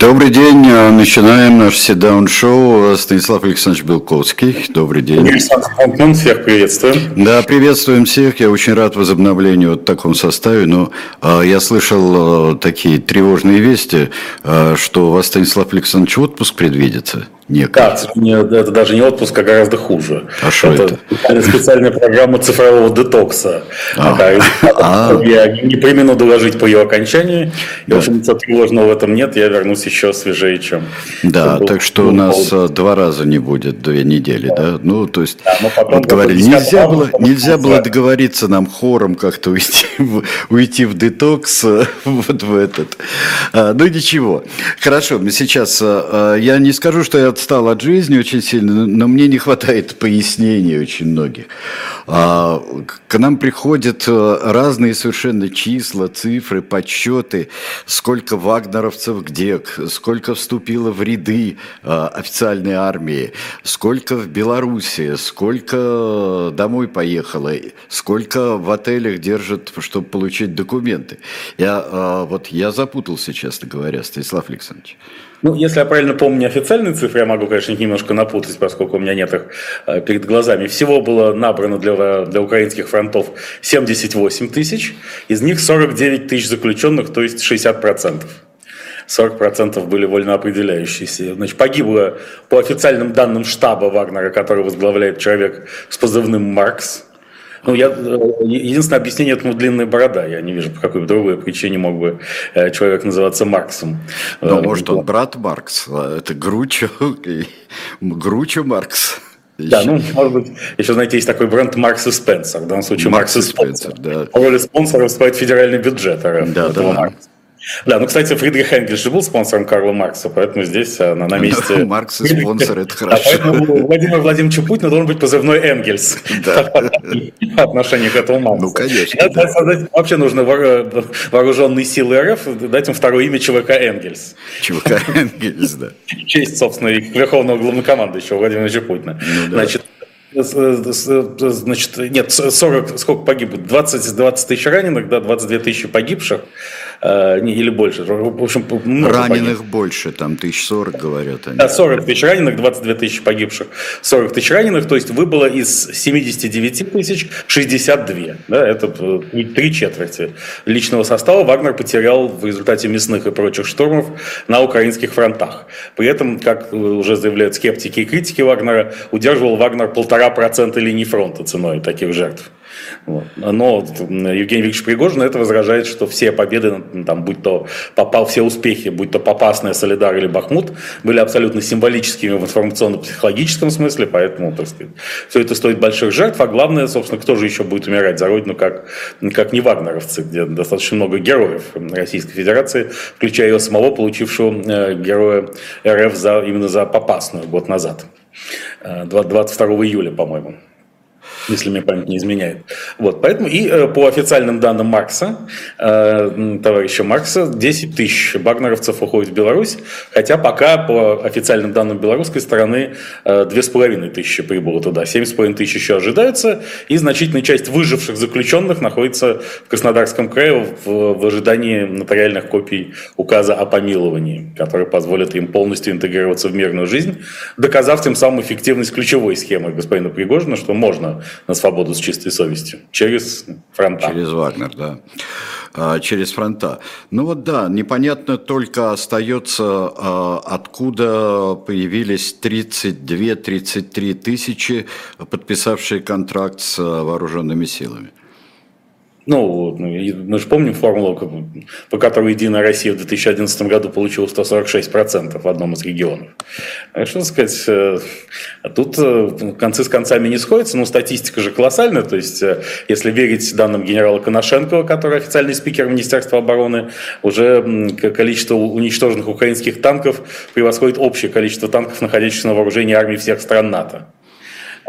Добрый день, начинаем наш седаун-шоу. Станислав Александрович Белковский, добрый день. Александр Фонтман, всех приветствуем. Да, приветствуем всех, я очень рад возобновлению вот в таком составе, но э, я слышал э, такие тревожные вести, э, что у вас, Станислав Александрович, отпуск предвидится некой. Да, это даже не отпуск, а гораздо хуже. А что это? это? Специальная программа цифрового детокса. А. Я не примену доложить по ее окончании. И, в общем, ничего тревожного в этом нет. Я вернусь еще свежее, чем... Да, так что у нас а, два раза не будет, две недели, да? Ну, то есть, вот говорили, нельзя было, нельзя было договориться нам хором как-то уйти, уйти в детокс вот в этот. А, ну, ничего. Хорошо, мы сейчас... Я не скажу, что я отстал от жизни очень сильно, но мне не хватает пояснений очень многих. А, к нам приходят э, разные совершенно числа, цифры, подсчеты, сколько вагнеровцев где, сколько вступило в ряды а, официальной армии, сколько в Беларуси, сколько домой поехало, сколько в отелях держат, чтобы получить документы. Я, а, вот, я запутался, честно говоря, Станислав Александрович. Ну, если я правильно помню официальные цифры, я могу, конечно, немножко напутать, поскольку у меня нет их э, перед глазами. Всего было набрано для, для украинских фронтов 78 тысяч, из них 49 тысяч заключенных, то есть 60%. 40% были вольно определяющиеся. Значит, погибло по официальным данным штаба Вагнера, который возглавляет человек с позывным «Маркс», ну, я, э, единственное объяснение этому длинная борода. Я не вижу, по какой другой причине мог бы э, человек называться Марксом. Ну, может, он брат Маркс. А это Гручо, Гручо Маркс. Да, ну, может быть, еще, знаете, есть такой бренд Маркс и Спенсер. В данном случае Маркс, Маркс и Спенсер. Да. По роли спонсора выступает федеральный бюджет РФ. Да, да. Маркса. Да, ну, кстати, Фридрих Энгельс же был спонсором Карла Маркса, поэтому здесь на, на месте... Маркс и спонсор, это хорошо. поэтому Владимир Владимирович Путин должен быть позывной Энгельс. Да. По отношению к этому Марксу. Ну, конечно. Вообще нужно вооруженные силы РФ дать им второе имя ЧВК Энгельс. ЧВК Энгельс, да. Честь, собственно, верховного главнокомандующего Владимира Владимировича Путина. Ну Значит, Значит, нет, 40, сколько погибло? 20, 20 тысяч раненых, да, 22 тысячи погибших. Э, или больше. В общем, раненых погиб. больше, там тысяч сорок говорят. Они. Да, 40 тысяч раненых, 22 тысячи погибших, 40 тысяч раненых, то есть выбыло из 79 тысяч 62. Да, это три четверти личного состава Вагнер потерял в результате мясных и прочих штурмов на украинских фронтах. При этом, как уже заявляют скептики и критики Вагнера, удерживал Вагнер полтора процента линии фронта ценой таких жертв. Но Евгений Викторович Пригожин это возражает, что все победы, там, будь то попал, все успехи, будь то Попасная, Солидар или Бахмут, были абсолютно символическими в информационно-психологическом смысле, поэтому, так сказать, все это стоит больших жертв, а главное, собственно, кто же еще будет умирать за родину, как, как не вагнеровцы, где достаточно много героев Российской Федерации, включая ее самого, получившего э, героя РФ за, именно за Попасную год назад, 22 э, июля, по-моему если мне память не изменяет. Вот, поэтому и э, по официальным данным Маркса, э, товарища Маркса, 10 тысяч багнеровцев уходит в Беларусь, хотя пока по официальным данным белорусской стороны э, 2,5 тысячи прибыло туда, 7,5 тысяч еще ожидаются, и значительная часть выживших заключенных находится в Краснодарском крае в, в ожидании нотариальных копий указа о помиловании, который позволит им полностью интегрироваться в мирную жизнь, доказав тем самым эффективность ключевой схемы господина Пригожина, что можно на свободу с чистой совестью. Через фронта. Через Вагнер, да. А, через фронта. Ну вот да, непонятно только остается, а, откуда появились 32-33 тысячи, подписавшие контракт с вооруженными силами. Ну, мы же помним формулу, по которой Единая Россия в 2011 году получила 146% в одном из регионов. Что сказать, э, тут э, концы с концами не сходятся, но статистика же колоссальная. То есть, э, если верить данным генерала Коношенкова, который официальный спикер Министерства обороны, уже количество уничтоженных украинских танков превосходит общее количество танков, находящихся на вооружении армии всех стран НАТО.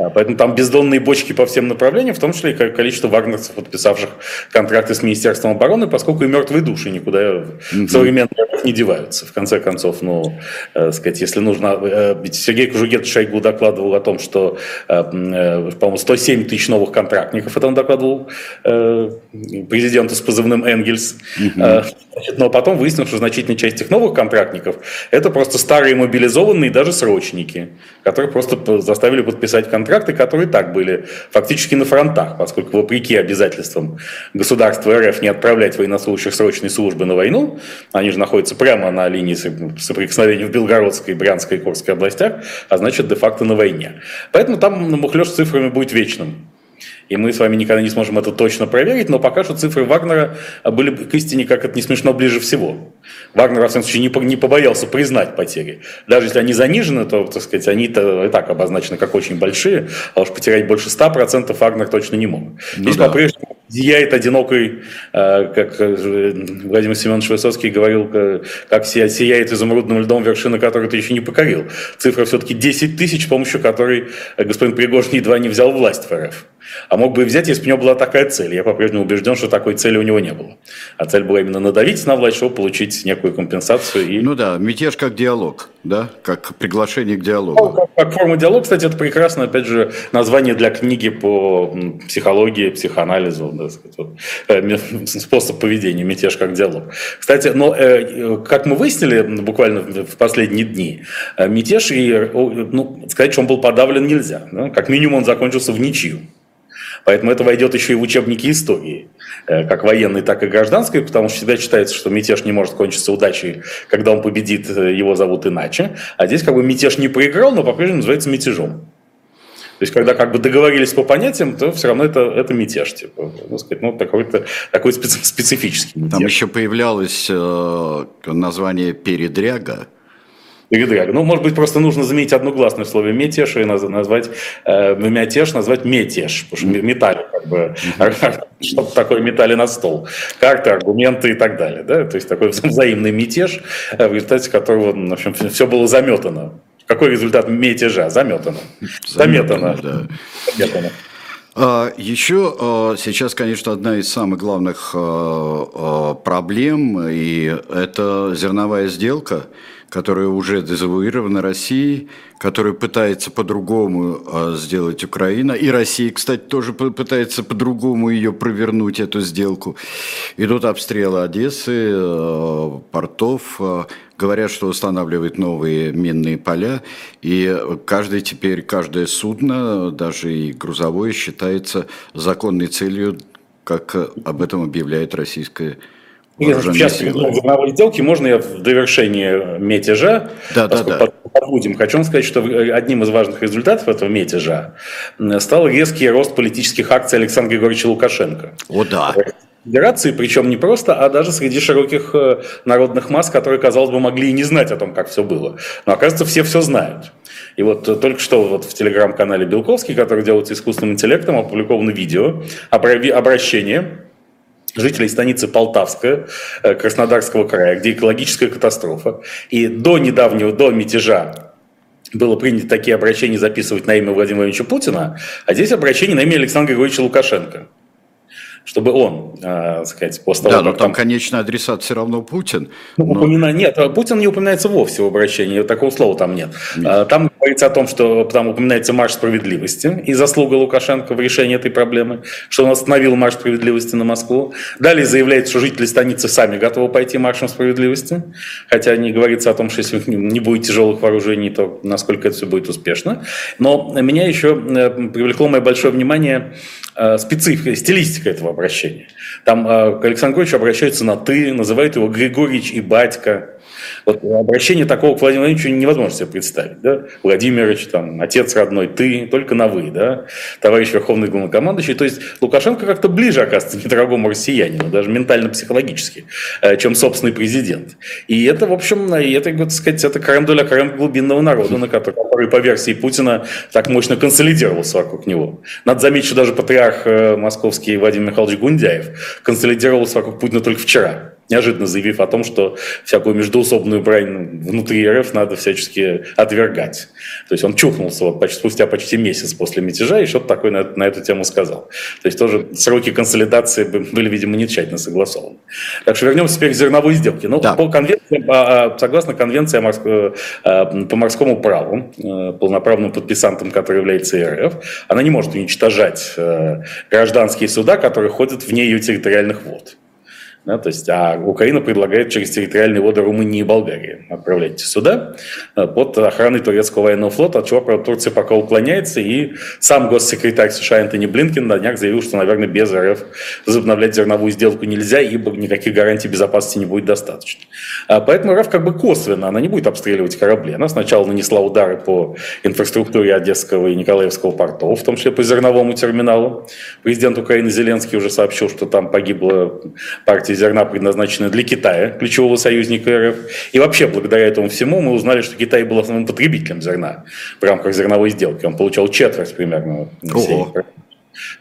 А, поэтому там бездонные бочки по всем направлениям, в том числе и количество вагнерцев, подписавших контракты с Министерством обороны, поскольку и мертвые души никуда mm-hmm. в современных не деваются. В конце концов, ну, э, сказать, если нужно... Э, ведь Сергей Кужугет Шойгу докладывал о том, что, э, э, по-моему, 107 тысяч новых контрактников, это он докладывал э, президенту с позывным «Энгельс». Mm-hmm. Значит, но потом выяснилось, что значительная часть этих новых контрактников – это просто старые мобилизованные даже срочники, которые просто заставили подписать контракты, которые так были фактически на фронтах, поскольку вопреки обязательствам государства РФ не отправлять военнослужащих срочной службы на войну, они же находятся прямо на линии соприкосновения в Белгородской, Брянской и Курской областях, а значит де-факто на войне. Поэтому там мухлёж с цифрами будет вечным. И мы с вами никогда не сможем это точно проверить, но пока что цифры Вагнера были к истине, как это не смешно, ближе всего. Вагнер, во всяком случае, не, не побоялся признать потери. Даже если они занижены, то, так сказать, они-то и так обозначены как очень большие, а уж потерять больше 100% Вагнер точно не мог. Ну, Здесь да. по-прежнему зияет одинокой, э, как э, Владимир Семенович Высоцкий говорил, как сияет изумрудным льдом вершина, которую ты еще не покорил. Цифра все-таки 10 тысяч, с помощью которой господин Пригожин едва не взял власть в РФ. А мог бы и взять, если бы у него была такая цель. Я по-прежнему убежден, что такой цели у него не было. А цель была именно надавить на власть, чтобы получить некую компенсацию. И... Ну да, мятеж как диалог, да, как приглашение к диалогу. Ну, как, как форма диалога, кстати, это прекрасно, опять же, название для книги по психологии, психоанализу, да, сказать, вот, э, способ поведения, мятеж как диалог. Кстати, но э, как мы выяснили буквально в последние дни, э, мятеж, и, ну, сказать, что он был подавлен нельзя. Да? Как минимум он закончился в ничью. Поэтому это войдет еще и в учебники истории, э, как военной, так и гражданской, потому что всегда считается, что мятеж не может кончиться удачей, когда он победит, э, его зовут иначе. А здесь как бы мятеж не проиграл, но по-прежнему называется мятежом. То есть, когда как бы договорились по понятиям, то все равно это, это мятеж, типа, ну, сказать, ну, такой-то, такой специфический мятеж. Там еще появлялось э, название «передряга», Передряга. Ну, может быть, просто нужно заменить одну гласную в слове метеж и назвать э, мятеж, назвать метеж, потому что металли, как бы, что такое металли на стол, карты, аргументы и так далее, да, то есть такой взаимный мятеж, э, в результате которого, в общем, все было заметано. Какой результат мятежа? Заметано. Заметано. Да. Заметано. А, еще а, сейчас, конечно, одна из самых главных а, проблем, и это зерновая сделка, которая уже дезавуирована Россией, которая пытается по-другому а, сделать Украина. И Россия, кстати, тоже пытается по-другому ее провернуть, эту сделку. Идут обстрелы Одессы, а, портов, а, говорят, что устанавливают новые минные поля, и каждый теперь, каждое судно, даже и грузовое, считается законной целью, как об этом объявляет российская Сейчас в сделки можно я в довершение метежа, да, да, да. подводим. Хочу вам сказать, что одним из важных результатов этого метежа стал резкий рост политических акций Александра Григорьевича Лукашенко. О, да. Федерации, причем не просто, а даже среди широких э, народных масс, которые, казалось бы, могли и не знать о том, как все было. Но, оказывается, все все знают. И вот только что вот в телеграм-канале Белковский, который делается искусственным интеллектом, опубликовано видео, обращение жителей станицы Полтавская э, Краснодарского края, где экологическая катастрофа. И до недавнего, до мятежа было принято такие обращения записывать на имя Владимира Владимировича Путина, а здесь обращение на имя Александра Григорьевича Лукашенко чтобы он, э, сказать, после того, да, но там, там конечный адресат все равно Путин. Ну, но... упомина... Нет, Путин не упоминается вовсе в обращении, такого слова там нет. нет. А, там говорится о том, что там упоминается марш справедливости и заслуга Лукашенко в решении этой проблемы, что он остановил марш справедливости на Москву. Далее заявляется, что жители станицы сами готовы пойти маршем справедливости, хотя не говорится о том, что если не будет тяжелых вооружений, то насколько это все будет успешно. Но меня еще э, привлекло мое большое внимание Э, специфика, стилистика этого обращения. Там э, к Александру Григорьевичу обращаются на «ты», называют его Григорьевич и батька. Вот обращение такого к Владимиру Владимировичу невозможно себе представить. Да? Владимирович, там, отец родной, ты, только на «вы», да? товарищ Верховный Главнокомандующий. То есть Лукашенко как-то ближе, оказывается, недорогому россиянину, даже ментально-психологически, э, чем собственный президент. И это, в общем, и это, так сказать, это крем-доля крем глубинного народа, на который, по версии Путина, так мощно консолидировался вокруг него. Надо заметить, что даже патриарх э, московский Владимир Михайлович Гундяев консолидировался вокруг Путина только вчера неожиданно заявив о том, что всякую междуусобную брань внутри РФ надо всячески отвергать. То есть он чухнулся вот почти, спустя почти месяц после мятежа и что-то такое на, на эту тему сказал. То есть тоже сроки консолидации были, видимо, не тщательно согласованы. Так что вернемся теперь к зерновой сделке. Ну, да. по конвенции, а, а, согласно конвенции э, по морскому праву, э, полноправным подписантом, который является РФ, она не может уничтожать э, гражданские суда, которые ходят вне ее территориальных вод. Да, то есть, а Украина предлагает через территориальные воды Румынии и Болгарии отправлять сюда э, под охраной турецкого военного флота, от чего правда, Турция пока уклоняется. И сам госсекретарь США Антони Блинкен на днях заявил, что, наверное, без РФ возобновлять зерновую сделку нельзя, ибо никаких гарантий безопасности не будет достаточно. А поэтому РФ как бы косвенно, она не будет обстреливать корабли. Она сначала нанесла удары по инфраструктуре Одесского и Николаевского портов, в том числе по зерновому терминалу. Президент Украины Зеленский уже сообщил, что там погибла партия партии зерна предназначены для Китая, ключевого союзника РФ. И вообще, благодаря этому всему, мы узнали, что Китай был основным потребителем зерна в рамках зерновой сделки. Он получал четверть примерно. Ого.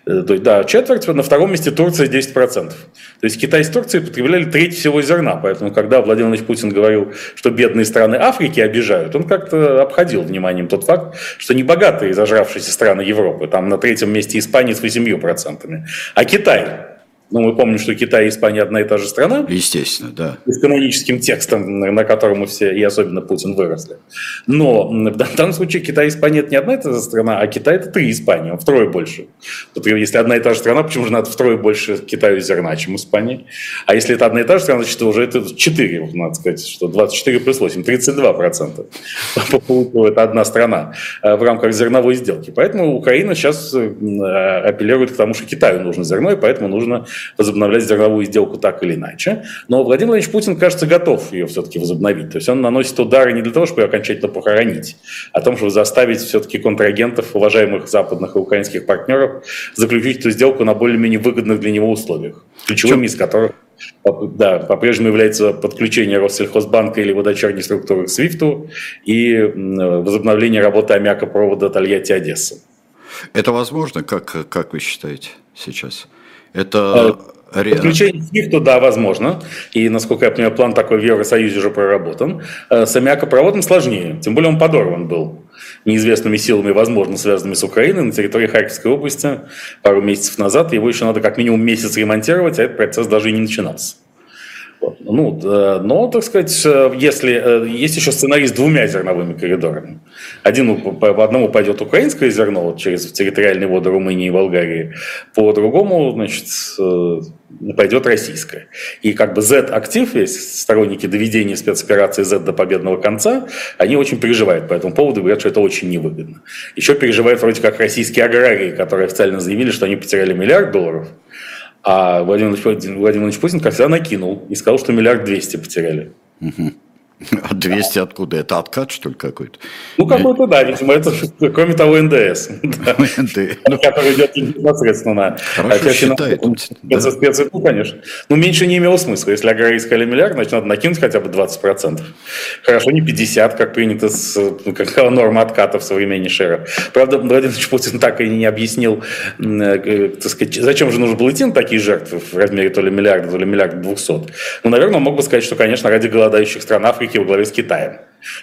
Э, то есть, да, четверть, на втором месте Турция 10%. То есть Китай с Турцией потребляли треть всего зерна. Поэтому, когда Владимир Владимирович Путин говорил, что бедные страны Африки обижают, он как-то обходил вниманием тот факт, что не богатые зажравшиеся страны Европы, там на третьем месте Испания с 8%, а Китай ну, мы помним, что Китай и Испания одна и та же страна. Естественно, да. С каноническим текстом, на котором мы все, и особенно Путин, выросли. Но в данном случае Китай и Испания – это не одна и та же страна, а Китай – это три Испании, он втрое больше. Если одна и та же страна, почему же надо втрое больше Китаю зерна, чем Испании? А если это одна и та же страна, значит, уже это 4, надо сказать, что 24 плюс 8, 32 процента. Это одна страна э, в рамках зерновой сделки. Поэтому Украина сейчас э, апеллирует к тому, что Китаю нужно зерно, и поэтому нужно возобновлять зерновую сделку так или иначе. Но Владимир Владимирович Путин, кажется, готов ее все-таки возобновить. То есть он наносит удары не для того, чтобы ее окончательно похоронить, а том, чтобы заставить все-таки контрагентов, уважаемых западных и украинских партнеров, заключить эту сделку на более-менее выгодных для него условиях, ключевыми из которых да, по-прежнему является подключение Россельхозбанка или его дочерней структуры к СВИФТу и возобновление работы аммиакопровода Тольятти-Одесса. Это возможно, как, как вы считаете сейчас? Это э, Подключение SWIFT, да, возможно. И, насколько я понимаю, план такой в Евросоюзе уже проработан. Э, с аммиакопроводом сложнее. Тем более он подорван был неизвестными силами, возможно, связанными с Украиной, на территории Харьковской области пару месяцев назад. Его еще надо как минимум месяц ремонтировать, а этот процесс даже и не начинался. Ну, но, так сказать, если э, есть еще сценарий с двумя зерновыми коридорами. Один по одному пойдет украинское зерно вот, через территориальные воды Румынии и Болгарии, по другому, значит, э, пойдет российское. И как бы Z-актив, есть сторонники доведения спецоперации Z до победного конца, они очень переживают по этому поводу, говорят, что это очень невыгодно. Еще переживают вроде как российские аграрии, которые официально заявили, что они потеряли миллиард долларов – а Владимир Владимирович, Владимир Путин, как всегда, накинул и сказал, что миллиард двести потеряли. Угу. А 200 откуда? Это откат, что ли, какой-то? Ну, какой-то, да, видимо, это, кроме того, НДС. Ну, который идет непосредственно на... Хорошо считает. Ну, конечно. Ну, меньше не имело смысла. Если аграрии искали миллиард, значит, надо накинуть хотя бы 20%. Хорошо, не 50, как принято, с, ну, как норма отката в современной шера. Правда, Владимир Путин так и не объяснил, э, так сказать, зачем же нужно было идти на такие жертвы в размере то ли миллиарда, то ли миллиарда двухсот. Ну, наверное, он мог бы сказать, что, конечно, ради голодающих стран Африки Африки во главе с Китаем.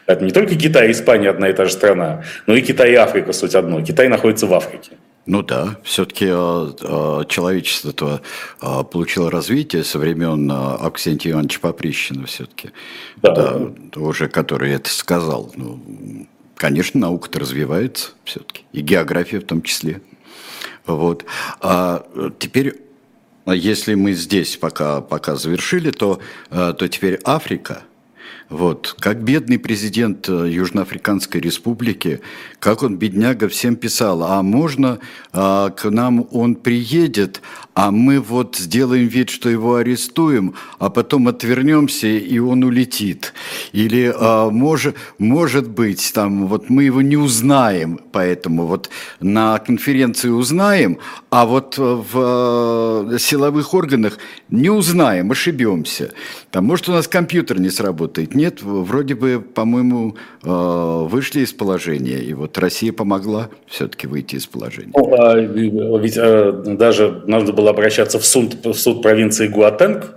Это не только Китай и Испания одна и та же страна, но и Китай и Африка суть одно. Китай находится в Африке. Ну да, все-таки э, э, человечество э, получило развитие со времен Аксентия Ивановича Поприщина все-таки, да. да, уже который это сказал. Ну, конечно, наука-то развивается все-таки, и география в том числе. Вот. А теперь если мы здесь пока, пока завершили, то, то теперь Африка – вот. Как бедный президент э, Южноафриканской республики, как он, бедняга, всем писал, а можно а, к нам он приедет, а мы вот сделаем вид, что его арестуем, а потом отвернемся, и он улетит. Или, а, может, может быть, там, вот мы его не узнаем, поэтому вот на конференции узнаем, а вот в э, силовых органах не узнаем, ошибемся. Там, может, у нас компьютер не сработает. Нет, вроде бы, по-моему, э, вышли из положения. И вот Россия помогла все-таки выйти из положения. Ну, а, ведь э, даже надо было обращаться в суд, в суд провинции Гуатенг,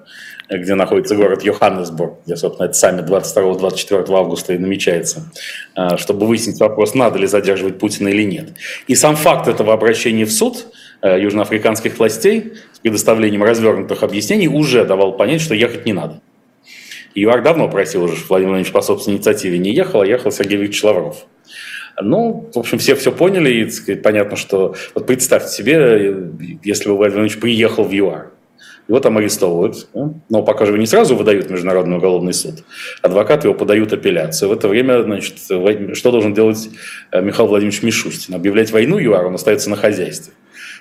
где находится город Йоханнесбург, где, собственно, это саммит 22-24 августа и намечается, а, чтобы выяснить вопрос, надо ли задерживать Путина или нет. И сам факт этого обращения в суд э, южноафриканских властей с предоставлением развернутых объяснений уже давал понять, что ехать не надо. ЮАР давно просил уже, Владимир Владимирович по собственной инициативе не ехал, а ехал Сергей Викторович Лавров. Ну, в общем, все все поняли, и понятно, что... Вот представьте себе, если бы Владимир Владимирович приехал в ЮАР, его там арестовывают, но пока же его не сразу выдают в Международный уголовный суд. Адвокаты его подают апелляцию. В это время, значит, что должен делать э, Михаил Владимирович Мишустин? Объявлять войну ЮАР, он остается на хозяйстве.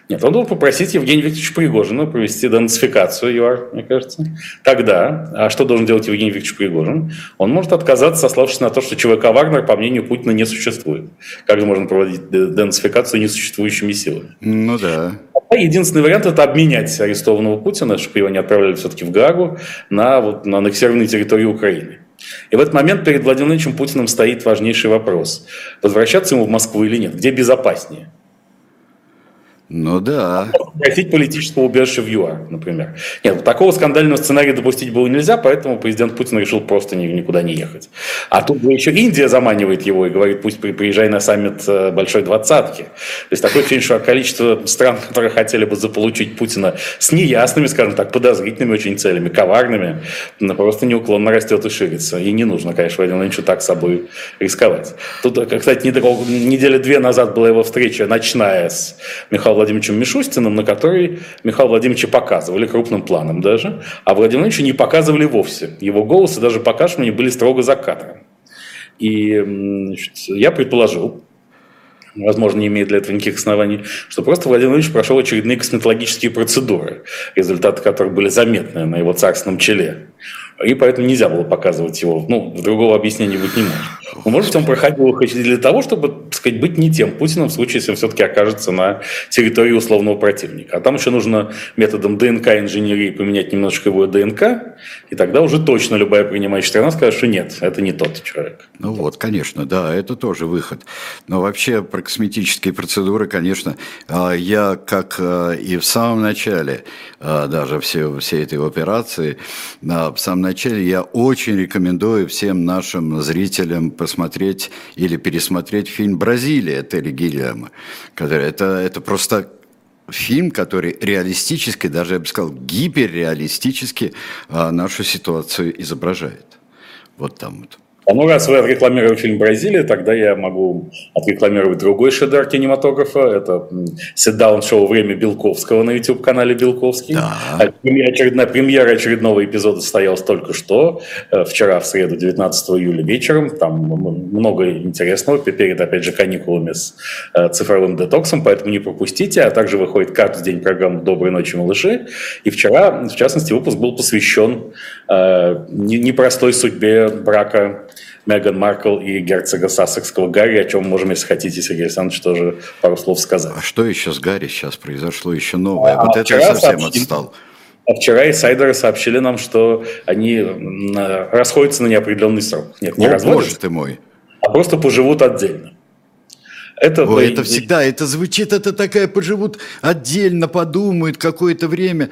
Нет, он должен попросить Евгения Викторовича Пригожина провести денацификацию ЮАР, мне кажется. Тогда, а что должен делать Евгений Викторович Пригожин? Он может отказаться, сославшись на то, что ЧВК «Вагнер», по мнению Путина, не существует. Как же можно проводить денацификацию несуществующими силами? Ну да. Единственный вариант – это обменять арестованного Путина, чтобы его не отправляли все-таки в Гаагу, на, вот, на аннексированной территории Украины. И в этот момент перед Владимиром Путиным стоит важнейший вопрос. Возвращаться ему в Москву или нет? Где безопаснее? Ну да. Просить политического убежища в ЮАР, например. Нет, такого скандального сценария допустить было нельзя, поэтому президент Путин решил просто никуда не ехать. А тут еще Индия заманивает его и говорит, пусть приезжай на саммит э, Большой Двадцатки. То есть такое ощущение, что количество стран, которые хотели бы заполучить Путина с неясными, скажем так, подозрительными очень целями, коварными, просто неуклонно растет и ширится. И не нужно, конечно, Владимиру Владимировичу так собой рисковать. Тут, э, кстати, недели две назад была его встреча ночная с Михаилом Владимировичем Мишустиным, на который Михаила Владимировича показывали крупным планом даже, а Владимировича не показывали вовсе. Его голос и даже покашивания были строго за кадром. И значит, я предположил, возможно, не имеет для этого никаких оснований, что просто Владимир Владимирович прошел очередные косметологические процедуры, результаты которых были заметны на его царственном челе. И поэтому нельзя было показывать его. Ну, другого объяснения быть не может. Но, может быть, он проходил для того, чтобы, так сказать, быть не тем Путиным в случае, если он все-таки окажется на территории условного противника. А там еще нужно методом ДНК-инженерии поменять немножечко его ДНК, и тогда уже точно любая принимающая страна скажет, что нет, это не тот человек. Ну вот, конечно, да, это тоже выход. Но вообще про косметические процедуры, конечно, а, я, как а, и в самом начале а, даже все, всей этой операции, в самом начале я очень рекомендую всем нашим зрителям посмотреть или пересмотреть фильм «Бразилия» Терри Гильяма. Это, это просто фильм, который реалистически, даже я бы сказал, гиперреалистически нашу ситуацию изображает. Вот там вот. А ну, раз вы отрекламировали фильм «Бразилия», тогда я могу отрекламировать другой шедевр кинематографа. Это сит-даун-шоу «Время Белковского» на YouTube-канале Белковский. Да. Очередная премьера очередного эпизода состоялась только что, э, вчера, в среду, 19 июля вечером. Там много интересного, перед, опять же, каникулами с э, цифровым детоксом, поэтому не пропустите. А также выходит каждый день программа «Доброй ночи, малыши». И вчера, в частности, выпуск был посвящен э, непростой судьбе брака Меган Маркл и герцога Сассекского Гарри, о чем можем, если хотите, Сергей Александрович, тоже пару слов сказать. А что еще с Гарри сейчас произошло? Еще новое. А, вот это я совсем сообщили, отстал. А вчера инсайдеры сообщили нам, что они расходятся на неопределенный срок. Нет, не О, разводятся, боже ты мой. а просто поживут отдельно. Это, Ой, это всегда, это звучит, это такая, поживут отдельно, подумают какое-то время.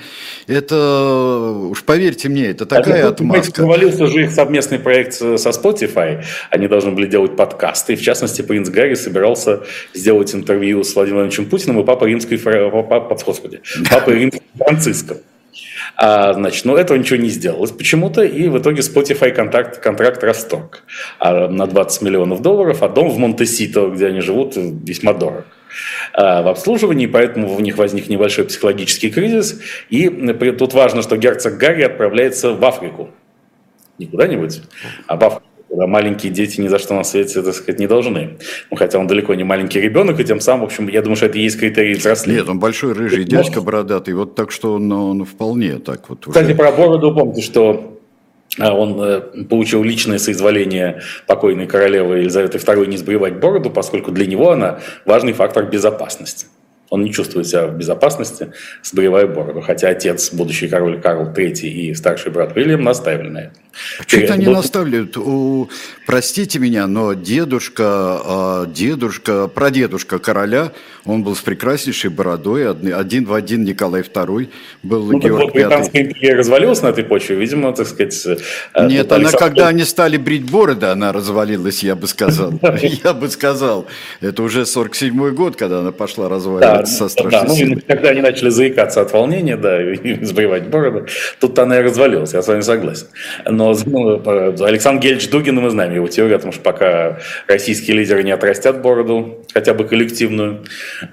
Это, уж поверьте мне, это такая а отмазка. Провалился же их совместный проект со Spotify. Они должны были делать подкасты. И, в частности, принц Гарри собирался сделать интервью с Владимиром Владимировичем Путиным и папой римской, папа, господи, папой римским Франциском. А, значит, но этого ничего не сделалось почему-то, и в итоге Spotify контракт, контракт расторг а, на 20 миллионов долларов, а дом в Монте-Сито, где они живут, весьма дорог а, в обслуживании, поэтому у них возник небольшой психологический кризис. И тут важно, что герцог Гарри отправляется в Африку. Не куда-нибудь, а в Африку когда маленькие дети ни за что на свете, так сказать, не должны. Ну, хотя он далеко не маленький ребенок, и тем самым, в общем, я думаю, что это и есть критерий взросления. Нет, он большой рыжий это дядька бородатый, вот так что он, он вполне так вот уже... Кстати, про бороду помните, что а, он э, получил личное соизволение покойной королевы Елизаветы II не сбривать бороду, поскольку для него она важный фактор безопасности. Он не чувствует себя в безопасности, сбривая бороду. Хотя отец, будущий король Карл III и старший брат Уильям наставили на это. Что-то они был... наставляют. У простите меня, но дедушка, а, дедушка, прадедушка короля, он был с прекраснейшей бородой, один в один Николай II был ну, Георг вот, Британская империя развалилась на этой почве, видимо, так сказать... Э, Нет, она, Александр... когда они стали брить бороды, она развалилась, я бы сказал. Я бы сказал. Это уже 47-й год, когда она пошла разваливаться со страшной силой. Ну, когда они начали заикаться от волнения, да, и сбривать бороды, тут она и развалилась, я с вами согласен. Но ну, Александр Гельч Дугин, мы знаем его теорию, потому что пока российские лидеры не отрастят бороду, хотя бы коллективную,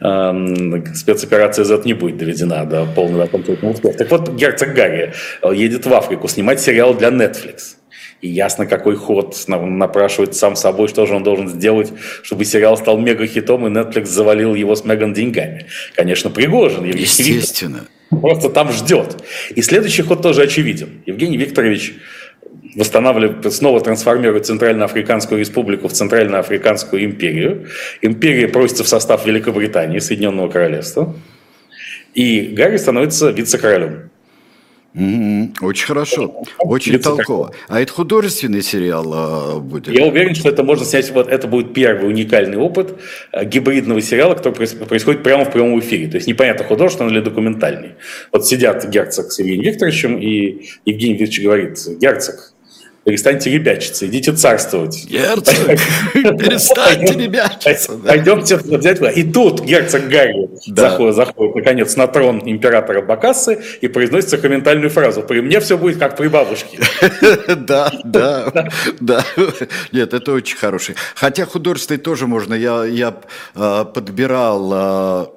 эм, спецоперация Z не будет доведена до полного окончательного успеха. Так вот, герцог Гарри едет в Африку снимать сериал для Netflix. И ясно, какой ход напрашивает сам собой, что же он должен сделать, чтобы сериал стал мега-хитом, и Netflix завалил его с меган деньгами. Конечно, Пригожин. Евгений Естественно. Просто там ждет. И следующий ход тоже очевиден. Евгений Викторович восстанавливает, снова трансформирует Центральноафриканскую республику в Центральноафриканскую империю. Империя просится в состав Великобритании, Соединенного Королевства. И Гарри становится вице-королем. Очень хорошо, очень толково. А это художественный сериал э, будет? Я уверен, что это можно снять, вот это будет первый уникальный опыт э, гибридного сериала, который происходит прямо в прямом эфире. То есть непонятно, художественный или документальный. Вот сидят герцог с Евгением Викторовичем, и Евгений Викторович говорит, герцог, перестаньте ребячиться, идите царствовать. Герцог, перестаньте ребячиться. Пойдемте взять. И тут герцог Гарри заходит, наконец, на трон императора Бакасы и произносит сакраментальную фразу. При мне все будет как при бабушке. Да, да, да. Нет, это очень хороший. Хотя художественный тоже можно. Я, я а, подбирал, а,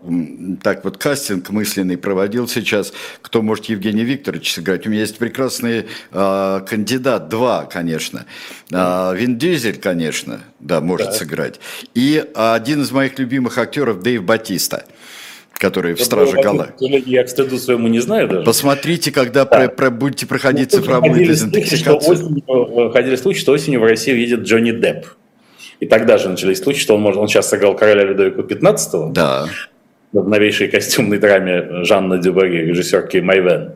так вот, кастинг мысленный проводил сейчас, кто может Евгений Викторович сыграть. У меня есть прекрасный а, кандидат, два конечно. А, Вин Дизель, конечно, да, может да. сыграть. И один из моих любимых актеров Дэйв Батиста который в «Страже Галактики». Я, к стыду своему не знаю даже. Посмотрите, когда да. про, про, будете проходить ну, цифровую дезинтоксикацию. Ходили слухи, что осенью в Россию едет Джонни Депп. И тогда же начались слухи, что он, может, он сейчас сыграл короля Людовика XV. Да в новейшей костюмной драме Жанна Дюбари, режиссерки Майвен,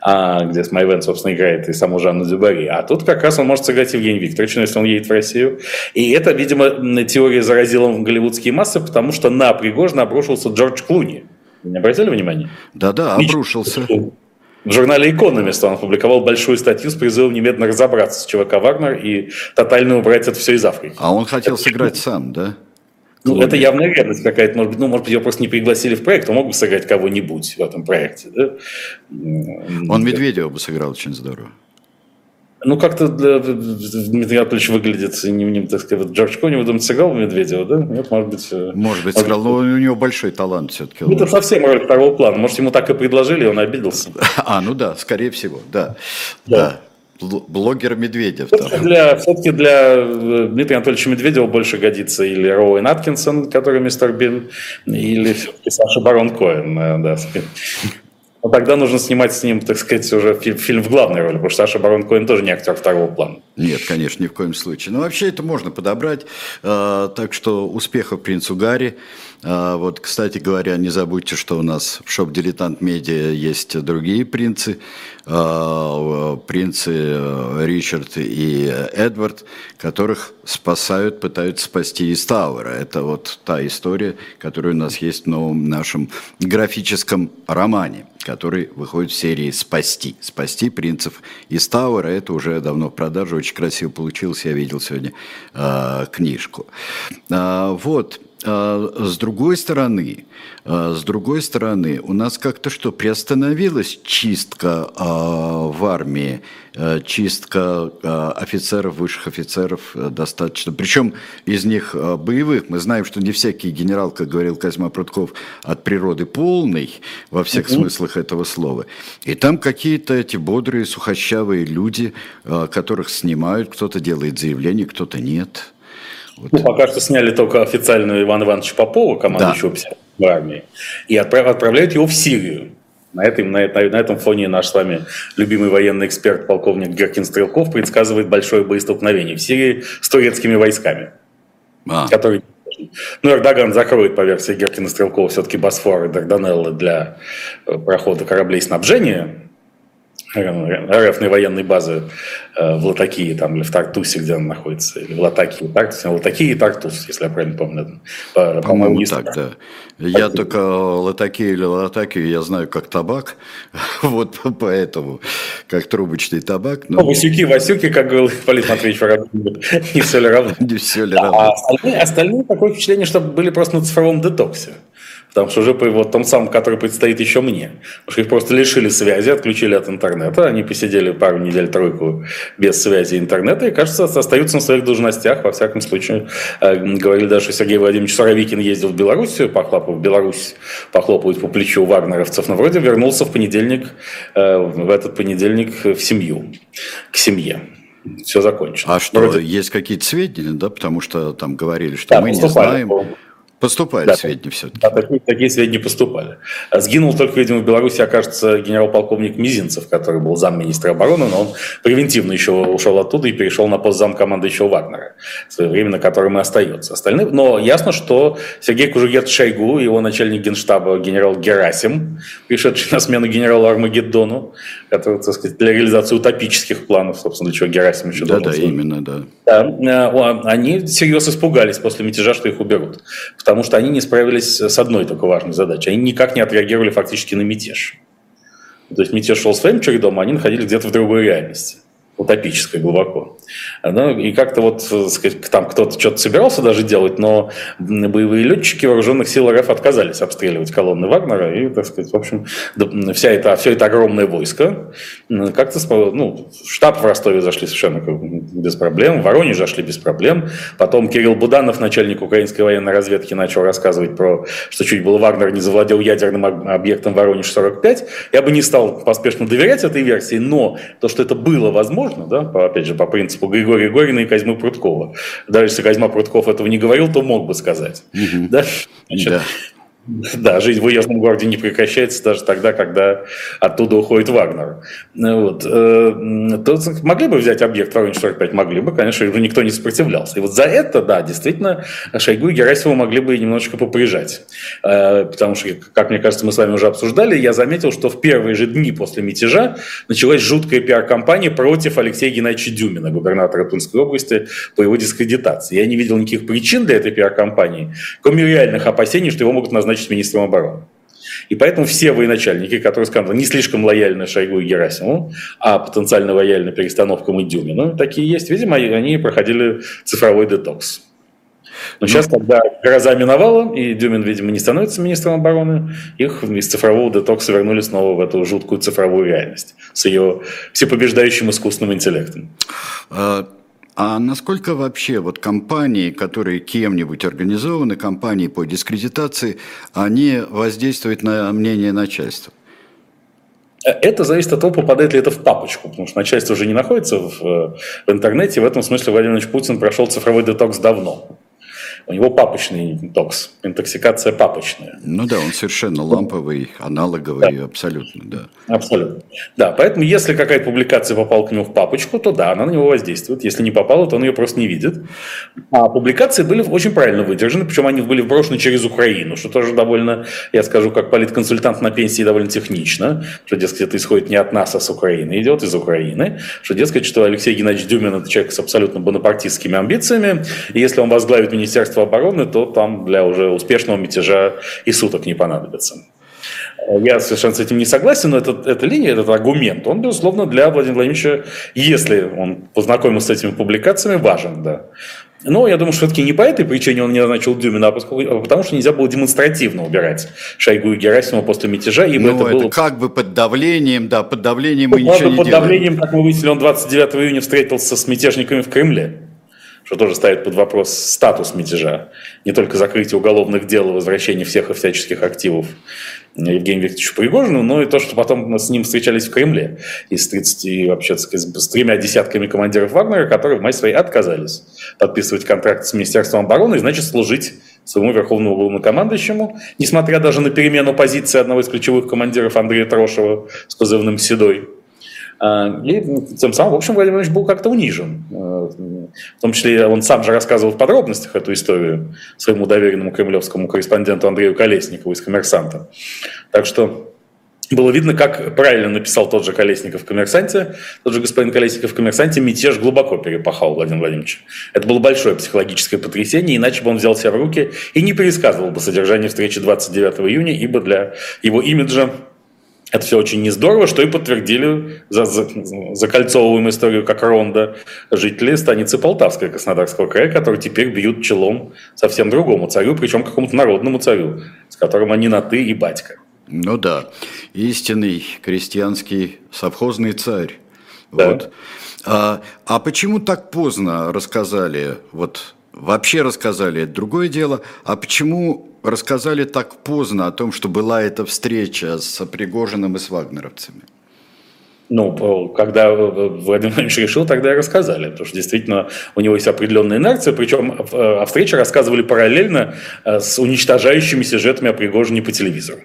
а, где с Майвен, собственно, играет и саму Жанну Дюбари. А тут как раз он может сыграть Евгений Викторович, если он едет в Россию. И это, видимо, теория заразила голливудские массы, потому что на Пригожина обрушился Джордж Клуни. Вы не обратили внимания? Да-да, обрушился. В журнале «Экономист» он опубликовал большую статью с призывом немедленно разобраться с ЧВК «Вагнер» и тотально убрать это все из Африки. А он хотел сыграть сам, да? Ну, это явная ревность какая-то, может быть, ну, может быть, его просто не пригласили в проект, он мог бы сыграть кого-нибудь в этом проекте, да? Он Медведева бы сыграл очень здорово. Ну, как-то Дмитрий Анатольевич выглядит, не, не, так сказать, Джордж Кони, вы думаете, сыграл Медведева, да? Нет, может быть... Э, может быть, сыграл, но у него большой талант все-таки. Ну, это совсем роль второго плана. Может, ему так и предложили, и он обиделся. А, ну да, скорее всего, да. Да. да блогер Медведев. Все-таки для, все-таки для э, Дмитрия Анатольевича Медведева больше годится или Роуэн Аткинсон, который мистер Бин, или все-таки Саша Барон Коэн. Э, да. Но тогда нужно снимать с ним, так сказать, уже фильм в главной роли, потому что Саша Барон Коэн тоже не актер второго плана. Нет, конечно, ни в коем случае. Но вообще это можно подобрать. Э, так что успехов принцу Гарри. А, вот, кстати говоря, не забудьте, что у нас в шоп Дилетант Медиа есть другие принцы. А, принцы э, Ричард и Эдвард, которых спасают, пытаются спасти из Тауэра. Это вот та история, которая у нас есть в новом нашем графическом романе, который выходит в серии «Спасти». «Спасти принцев из Тауэра» – это уже давно в продаже, очень красиво получилось. Я видел сегодня э, книжку. Э, вот. А, с другой стороны, а, с другой стороны, у нас как-то что, приостановилась чистка а, в армии, чистка офицеров, высших офицеров э, достаточно, причем из них боевых. Мы знаем, что не всякий генерал, как говорил Козьма Прутков, от природы полный, во всех смыслах этого слова. И там какие-то эти бодрые, сухощавые люди, которых снимают, кто-то делает заявление, кто-то нет. Вот. Ну, пока что сняли только официальную Ивана Ивановича Попова, командующего да. армии, и отправляют его в Сирию. На этом, на, на, на этом фоне наш с вами любимый военный эксперт, полковник Геркин Стрелков, предсказывает большое боестолкновение в Сирии с турецкими войсками, а. которые ну, Эрдоган закроет, по версии Геркина Стрелкова, все-таки Босфор и Дарданеллы для э, прохода кораблей снабжения РФной военной базы э, в Латакии там, или в Тартусе, где она находится, или в Латакии, Тартусе, Латакии и Тартус, если я правильно помню. По, По-моему, так, да. Я только Латакию или Латакию я знаю как табак, вот поэтому, как трубочный табак. Но... Ну, Васюки, Васюки, как говорил Полит Матвеевич не все ли равно. Не все ли равно. А остальные, остальные такое впечатление, что были просто на цифровом детоксе. Потому что уже вот том самом, который предстоит еще мне. Потому что их просто лишили связи, отключили от интернета. Они посидели пару недель, тройку без связи интернета. И, кажется, остаются на своих должностях. Во всяком случае, э, говорили даже, что Сергей Владимирович Суровикин ездил в Белоруссию, похлопав в Беларусь, похлопывать по плечу вагнеровцев. Но вроде вернулся в понедельник, э, в этот понедельник в семью, к семье все закончено. А что, Вроде... есть какие-то сведения, да, потому что там говорили, что да, мы не знаем. По Поступали да, сведения все-таки. Да, такие, такие сведения поступали. Сгинул только, видимо, в Беларуси, окажется, генерал-полковник Мизинцев, который был замминистра обороны, но он превентивно еще ушел оттуда и перешел на пост команды еще Вагнера, своевременно которым и остается. Остальные, но ясно, что Сергей Кужугет Шойгу, его начальник генштаба генерал Герасим, пришедший на смену генералу Армагеддону, который, так сказать, для реализации утопических планов, собственно, для чего Герасим еще Да, да, именно, да. да. Э, они всерьез испугались после мятежа, что их уберут потому что они не справились с одной только важной задачей. Они никак не отреагировали фактически на мятеж. То есть мятеж шел своим чередом, а они находились где-то в другой реальности утопической глубоко. Ну, и как-то вот, сказать, там кто-то что-то собирался даже делать, но боевые летчики вооруженных сил РФ отказались обстреливать колонны Вагнера, и, так сказать, в общем, вся это, все это огромное войско как-то, ну, штаб в Ростове зашли совершенно без проблем, в Воронеж зашли без проблем, потом Кирилл Буданов, начальник украинской военной разведки, начал рассказывать про, что чуть было Вагнер не завладел ядерным объектом Воронеж-45, я бы не стал поспешно доверять этой версии, но то, что это было возможно, можно, да, по, опять же, по принципу Григория Горина и Козьмы Пруткова. Даже если Козьма Прутков этого не говорил, то мог бы сказать. Угу. Да? Значит, да. Да, жизнь в уездном городе не прекращается даже тогда, когда оттуда уходит Вагнер. Вот. Э, то могли бы взять объект Воронеж-45? Могли бы, конечно, никто не сопротивлялся. И вот за это, да, действительно, Шойгу и Герасимова могли бы немножечко поприжать. Э, потому что, как мне кажется, мы с вами уже обсуждали, я заметил, что в первые же дни после мятежа началась жуткая пиар-компания против Алексея Геннадьевича Дюмина, губернатора Тунской области, по его дискредитации. Я не видел никаких причин для этой пиар-компании, кроме реальных опасений, что его могут назначить назначить министром обороны. И поэтому все военачальники, которые, скажем, не слишком лояльны Шойгу и Герасимову, а потенциально лояльны перестановкам и Дюмину, такие есть. Видимо, они проходили цифровой детокс. Но сейчас, ну. когда гроза миновала, и Дюмин, видимо, не становится министром обороны, их из цифрового детокса вернули снова в эту жуткую цифровую реальность с ее всепобеждающим искусственным интеллектом. А, насколько вообще вот компании, которые кем-нибудь организованы, компании по дискредитации, они воздействуют на мнение начальства? Это зависит от того, попадает ли это в папочку, потому что начальство уже не находится в, в интернете. В этом смысле Владимир Владимирович Путин прошел цифровой детокс давно. У него папочный интокс, интоксикация папочная. Ну да, он совершенно ламповый, аналоговый, да. абсолютно, да. Абсолютно. Да, поэтому если какая-то публикация попала к нему в папочку, то да, она на него воздействует. Если не попала, то он ее просто не видит. А публикации были очень правильно выдержаны, причем они были вброшены через Украину, что тоже довольно, я скажу, как политконсультант на пенсии довольно технично, что, дескать, это исходит не от нас, а с Украины, идет из Украины, что, дескать, что Алексей Геннадьевич Дюмин – это человек с абсолютно бонапартистскими амбициями, и если он возглавит Министерство Министерства обороны, то там для уже успешного мятежа и суток не понадобится. Я совершенно с этим не согласен, но этот, эта линия, этот аргумент, он, безусловно, для Владимира Владимировича, если он познакомился с этими публикациями, важен, да. Но я думаю, что все-таки не по этой причине он не назначил Дюмина, а, а потому что нельзя было демонстративно убирать Шойгу и Герасимова после мятежа. Ибо ну, это, это было... как бы под давлением, да, под давлением мы ну, ничего не под делаем. Давлением, как мы выяснили, он 29 июня встретился с мятежниками в Кремле что тоже ставит под вопрос статус мятежа. Не только закрытие уголовных дел и возвращение всех и всяческих активов Евгению Викторовичу Пригожину, но и то, что потом с ним встречались в Кремле из 30, вообще, с тремя десятками командиров Вагнера, которые в мае своей отказались подписывать контракт с Министерством обороны и, значит, служить своему верховному главнокомандующему, несмотря даже на перемену позиции одного из ключевых командиров Андрея Трошева с позывным «Седой». А, и тем самым, в общем, Владимир Владимирович был как-то унижен. А, в том числе он сам же рассказывал в подробностях эту историю своему доверенному кремлевскому корреспонденту Андрею Колесникову из «Коммерсанта». Так что было видно, как правильно написал тот же Колесников в «Коммерсанте», тот же господин Колесников в «Коммерсанте» мятеж глубоко перепахал Владимир Владимирович. Это было большое психологическое потрясение, иначе бы он взял себя в руки и не пересказывал бы содержание встречи 29 июня, ибо для его имиджа это все очень не здорово, что и подтвердили за, за, закольцовываем историю как ронда жители станицы Полтавской Краснодарского края, которые теперь бьют челом совсем другому царю, причем какому-то народному царю, с которым они на «ты» и «батька». Ну да, истинный крестьянский совхозный царь. Да. Вот. А, а почему так поздно рассказали, вот вообще рассказали, это другое дело, а почему рассказали так поздно о том, что была эта встреча с Пригожиным и с вагнеровцами? Ну, когда Владимир Владимирович решил, тогда и рассказали, потому что действительно у него есть определенная инерция, причем о встрече рассказывали параллельно э, с уничтожающими сюжетами о Пригожине по телевизору.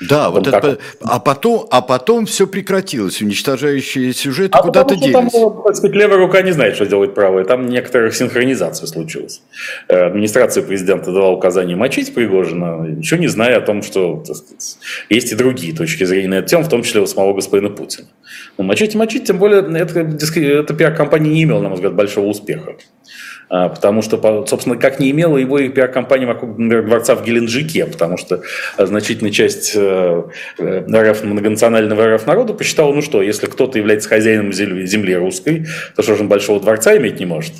Да, вот, это, а потом, а потом все прекратилось, уничтожающие сюжеты а куда-то делись. Там, так сказать, левая рука не знает, что делает правая, там некоторая синхронизация случилась. Э, администрация президента дала указание мочить Пригожина, ничего не зная о том, что сказать, есть и другие точки зрения на эту тему, в том числе у самого господина Путина. Но мочить и мочить, тем более, это, эта пиар-компания не имела, на мой взгляд, большого успеха. А, потому что, собственно, как не имела его и пиар-компания вокруг дворца в Геленджике, потому что а, значительная часть э, э, РФ, многонационального РФ народа посчитала, ну что, если кто-то является хозяином земли русской, то что же он большого дворца иметь не может?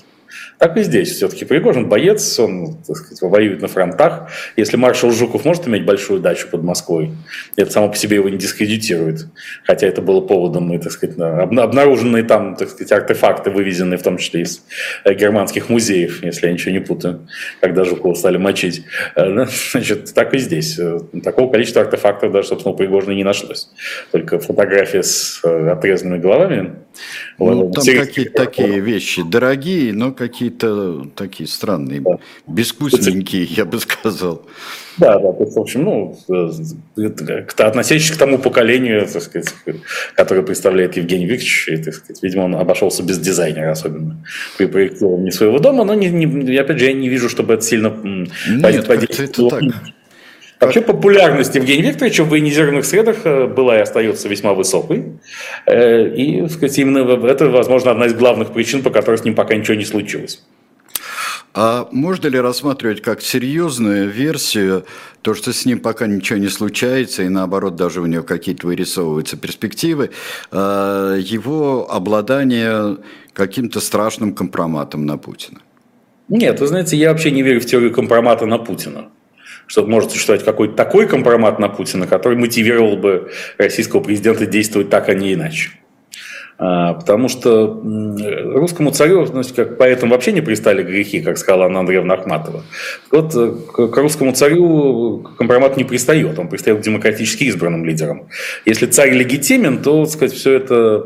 Так и здесь. Все-таки Пригожин боец, он так сказать, воюет на фронтах. Если маршал Жуков может иметь большую дачу под Москвой, это само по себе его не дискредитирует. Хотя это было поводом, и, так сказать, обнаруженные там так сказать, артефакты, вывезенные в том числе из э, германских музеев, если я ничего не путаю, когда Жукова стали мочить. Э, значит, так и здесь. Э, такого количества артефактов даже, собственно, у Пригожина не нашлось. Только фотография с отрезанными головами ну, там какие-то такие вещи дорогие, но какие-то такие странные, да. безвкусненькие, я бы сказал. Да, да, в общем, ну, относящийся к тому поколению, так сказать, которое представляет Евгений Викторович, и, так сказать, видимо, он обошелся без дизайнера особенно при проектировании своего дома, но, не, не, опять же, я не вижу, чтобы это сильно Нет, это так. Вообще популярность Евгения Викторовича в военизированных средах э, была и остается весьма высокой. Э, и, сказать, именно это, возможно, одна из главных причин, по которой с ним пока ничего не случилось. А можно ли рассматривать как серьезную версию то, что с ним пока ничего не случается, и наоборот даже у него какие-то вырисовываются перспективы, э, его обладание каким-то страшным компроматом на Путина? Нет, вы знаете, я вообще не верю в теорию компромата на Путина что может существовать какой-то такой компромат на Путина, который мотивировал бы российского президента действовать так, а не иначе. А, потому что русскому царю, ну, как поэтому вообще не пристали грехи, как сказала Анна Андреевна Ахматова. Вот э, к русскому царю компромат не пристает, он пристает к демократически избранным лидерам. Если царь легитимен, то, так сказать, все это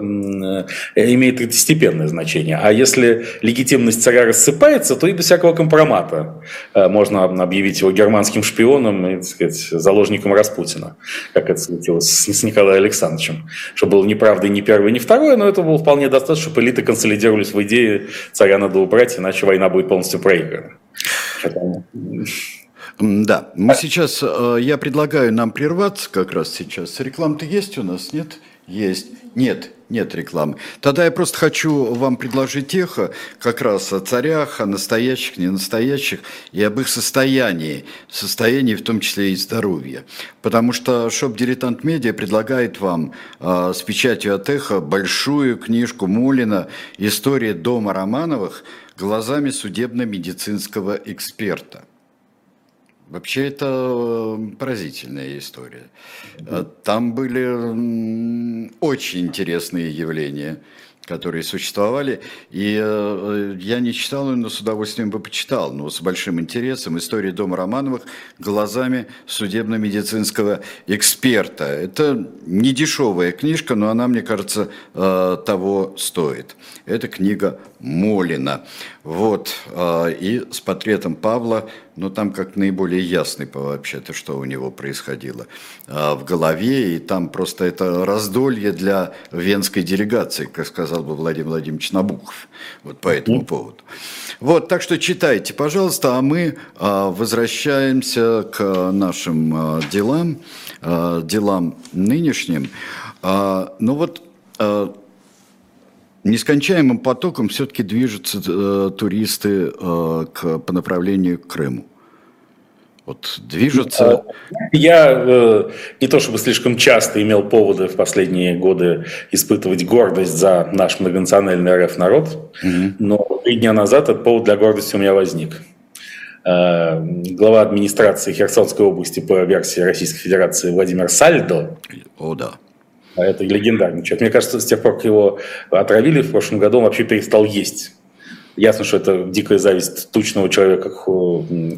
э, имеет третьестепенное значение. А если легитимность царя рассыпается, то и без всякого компромата э, можно объявить его германским шпионом и, так сказать, заложником Распутина, как это случилось с Николаем Александровичем, что было ни правдой ни первое, ни второе, но это было вполне достаточно, чтобы элиты консолидировались в идее царя надо убрать, иначе война будет полностью проиграна. Да, мы сейчас, э, я предлагаю нам прерваться как раз сейчас. Реклама-то есть у нас, нет? Есть. Нет, нет рекламы. Тогда я просто хочу вам предложить эхо как раз о царях, о настоящих, не настоящих, и об их состоянии, состоянии в том числе и здоровья. Потому что shop.diletant.media предлагает вам э, с печатью от эхо большую книжку Молина «История дома Романовых» глазами судебно-медицинского эксперта. Вообще это э, поразительная история. Э, там были очень интересные явления, которые существовали. И э, я не читал, но с удовольствием бы почитал, но с большим интересом история дома Романовых глазами судебно-медицинского эксперта. Это не дешевая книжка, но она, мне кажется, того стоит. Это книга Молина. Вот, а, и с портретом Павла, ну там как наиболее ясный вообще-то, что у него происходило а, в голове, и там просто это раздолье для венской делегации, как сказал бы Владимир Владимирович Набуков, вот по этому поводу. Вот, так что читайте, пожалуйста, а мы а, возвращаемся к нашим делам, делам нынешним. Ну вот нескончаемым потоком все-таки движутся э, туристы э, к, по направлению к Крыму. Вот движутся. Я э, не то чтобы слишком часто имел поводы в последние годы испытывать гордость за наш многонациональный РФ народ, угу. но три дня назад этот повод для гордости у меня возник. Э, глава администрации Херсонской области по версии Российской Федерации Владимир Сальдо. О, да а это легендарный человек. Мне кажется, с тех пор, как его отравили в прошлом году, он вообще перестал есть. Ясно, что это дикая зависть тучного человека к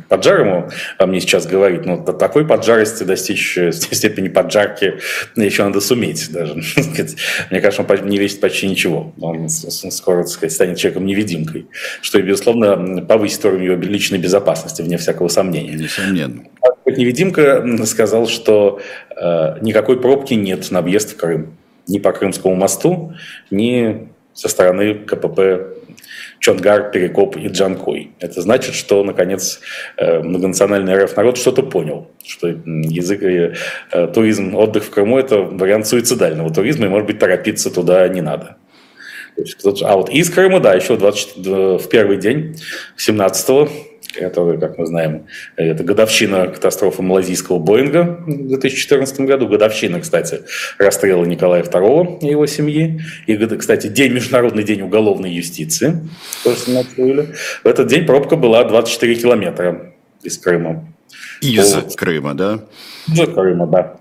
поджарому, а мне сейчас говорить, но до такой поджарости достичь э, степени поджарки еще надо суметь даже. Мне кажется, он не весит почти ничего. Он скоро, так сказать, станет человеком-невидимкой, что, безусловно, повысит уровень его личной безопасности, вне всякого сомнения. Несомненно. Невидимка сказал, что э, никакой пробки нет на въезд в Крым. Ни по Крымскому мосту, ни со стороны КПП Чонгар, Перекоп и Джанкой. Это значит, что, наконец, э, многонациональный РФ народ что-то понял, что язык и э, туризм, отдых в Крыму – это вариант суицидального туризма, и, может быть, торопиться туда не надо. А вот из Крыма, да, еще 20, в первый день, 17 который, как мы знаем, это годовщина катастрофы малазийского Боинга в 2014 году, годовщина, кстати, расстрела Николая II и его семьи, и, кстати, день, Международный день уголовной юстиции, 17 июля. В этот день пробка была 24 километра из Крыма. Из по... Крыма, да? Из Крыма, да.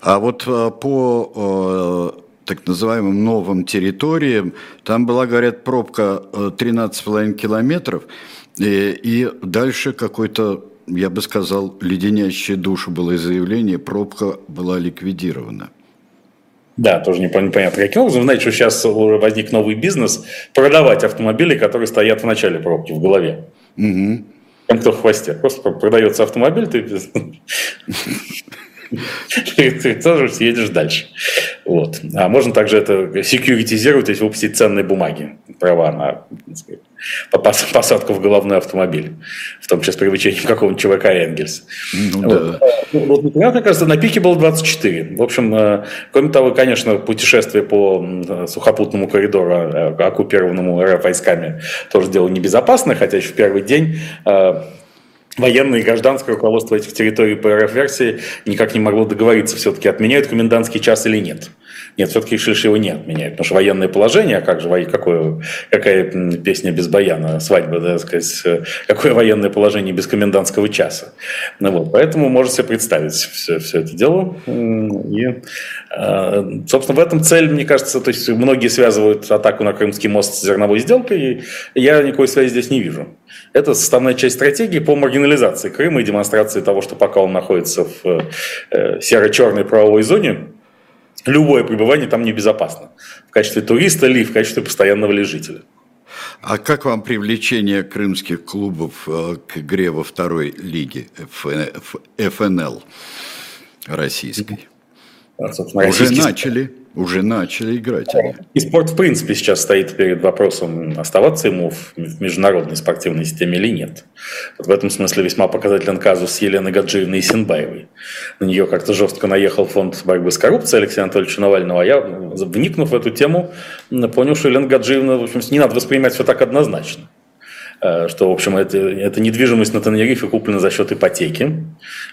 А вот а, по так называемым новым территориям, там была, говорят, пробка 13,5 километров, и, и дальше какой-то, я бы сказал, леденящее душу было заявление, пробка была ликвидирована. Да, тоже непонятно каким образом. Знаете, что сейчас уже возник новый бизнес продавать автомобили, которые стоят в начале пробки в голове. Угу. Там кто в хвосте. Просто продается автомобиль, ты ты тоже едешь дальше. Вот. А можно также это секьюритизировать, то есть выпустить ценные бумаги, права на сказать, посадку в головной автомобиль, в том числе с привлечением какого-нибудь ЧВК Энгельс. Ну, вот. да. Ну, вот, например, мне кажется, на пике было 24. В общем, э, кроме того, конечно, путешествие по сухопутному коридору, э, оккупированному РФ войсками, тоже дело небезопасное, хотя еще в первый день э, военное и гражданское руководство этих территорий по РФ-версии никак не могло договориться, все-таки отменяют комендантский час или нет. Нет, все-таки что его не отменяют, потому что военное положение, а как же, какое, какая песня без баяна, свадьба, да, сказать, какое военное положение без комендантского часа. Ну, вот, поэтому можете себе представить все, все это дело. И, а, собственно, в этом цель, мне кажется, то есть многие связывают атаку на Крымский мост с зерновой сделкой, и я никакой связи здесь не вижу. Это составная часть стратегии по маргинализации Крыма и демонстрации того, что пока он находится в э, серо-черной правовой зоне, любое пребывание там небезопасно. В качестве туриста ли, в качестве постоянного ли жителя. А как вам привлечение крымских клубов э, к игре во второй лиге ФНЛ российской? Уже начали. Уже начали играть они. И спорт, в принципе, сейчас стоит перед вопросом, оставаться ему в международной спортивной системе или нет. Вот в этом смысле весьма показателен казус с Еленой Гаджиевной и Синбаевой. На нее как-то жестко наехал фонд борьбы с коррупцией Алексея Анатольевича Навального. А я, вникнув в эту тему, понял, что Елена Гаджиевна, в общем, не надо воспринимать все так однозначно. Э, что, в общем, это, это недвижимость на Тенерифе куплена за счет ипотеки,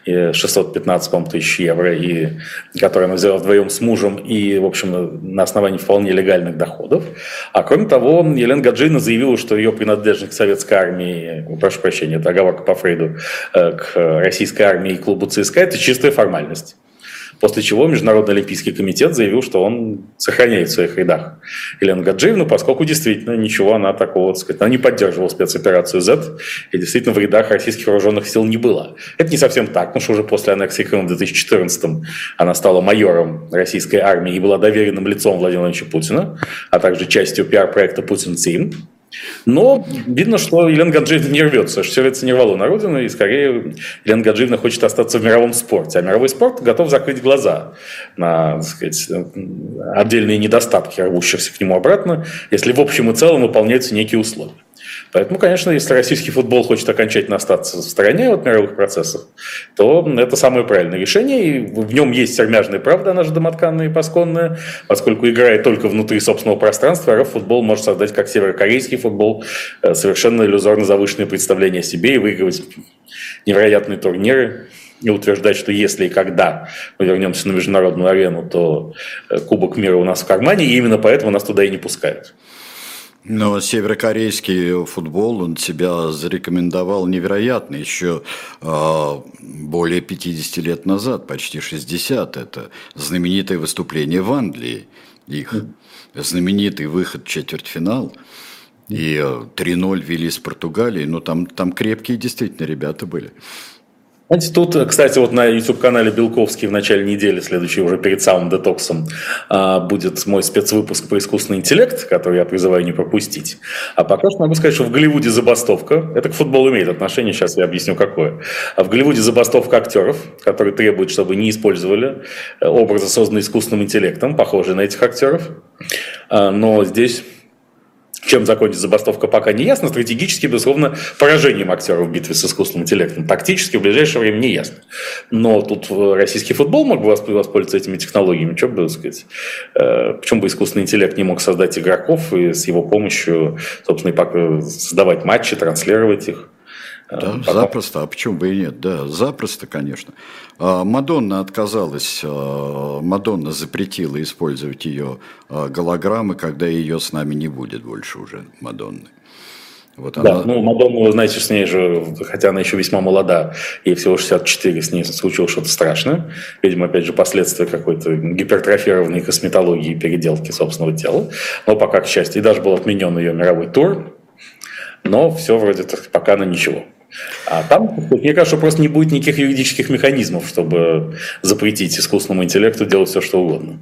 615, по тысяч евро, и, которую она взяла вдвоем с мужем, и, в общем, на основании вполне легальных доходов. А кроме того, Елена Гаджина заявила, что ее принадлежность к советской армии, прошу прощения, это оговорка по Фрейду, э, к российской армии и клубу ЦСКА, это чистая формальность. После чего Международный Олимпийский комитет заявил, что он сохраняет в своих рядах Елену Гаджиевну, поскольку действительно ничего она такого, так сказать, она не поддерживала спецоперацию Z, и действительно в рядах российских вооруженных сил не было. Это не совсем так, потому что уже после аннексии Крыма в 2014 она стала майором российской армии и была доверенным лицом Владимира Владимировича Путина, а также частью пиар-проекта «Путин Тим», Но видно, что Елена Гаджиевна не рвется, что рвется не рвало на родину, и скорее Елена Гаджиевна хочет остаться в мировом спорте. А мировой спорт готов закрыть глаза на так сказать, отдельные недостатки рвущихся к нему обратно, если в общем и целом выполняются некие условия. Поэтому, конечно, если российский футбол хочет окончательно остаться в стороне от мировых процессов, то это самое правильное решение, и в нем есть сермяжная правда, она же домотканная и пасконная, поскольку играет только внутри собственного пространства, а футбол может создать, как северокорейский футбол, э, совершенно иллюзорно завышенные представления о себе и выигрывать невероятные турниры, и утверждать, что если и когда мы вернемся на международную арену, то э, Кубок мира у нас в кармане, и именно поэтому нас туда и не пускают. Но северокорейский футбол, он себя зарекомендовал невероятно еще э, более 50 лет назад, почти 60. Это знаменитое выступление в Англии, их знаменитый выход в четвертьфинал. И 3-0 вели с Португалией, но там, там крепкие действительно ребята были. Знаете, тут, кстати, вот на YouTube-канале Белковский в начале недели, следующий уже перед самым детоксом, а, будет мой спецвыпуск по искусственный интеллект, который я призываю не пропустить. А пока что могу сказать, что в Голливуде забастовка. Это к футболу имеет отношение, сейчас я объясню какое. А в Голливуде забастовка актеров, которые требуют, чтобы не использовали э, образы, созданные искусственным интеллектом, похожие на этих актеров. А, но здесь чем закончится забастовка, пока не ясно. Стратегически, безусловно, поражением актеров в битве с искусственным интеллектом. Тактически в ближайшее время не ясно. Но тут российский футбол мог бы воспользоваться этими технологиями. Что бы сказать? Э, почему бы искусственный интеллект не мог создать игроков и с его помощью, собственно, создавать матчи, транслировать их? Да, Потом... запросто, а почему бы и нет? Да, запросто, конечно. А, Мадонна отказалась, а, Мадонна запретила использовать ее а, голограммы, когда ее с нами не будет больше уже, Мадонны. Вот она... Да, ну Мадонна, вы знаете, с ней же, хотя она еще весьма молода, ей всего 64, с ней случилось что-то страшное. Видимо, опять же, последствия какой-то гипертрофированной косметологии и переделки собственного тела. Но пока, к счастью, и даже был отменен ее мировой тур, но все вроде пока на ничего. А там, мне кажется, просто не будет никаких юридических механизмов, чтобы запретить искусственному интеллекту делать все, что угодно.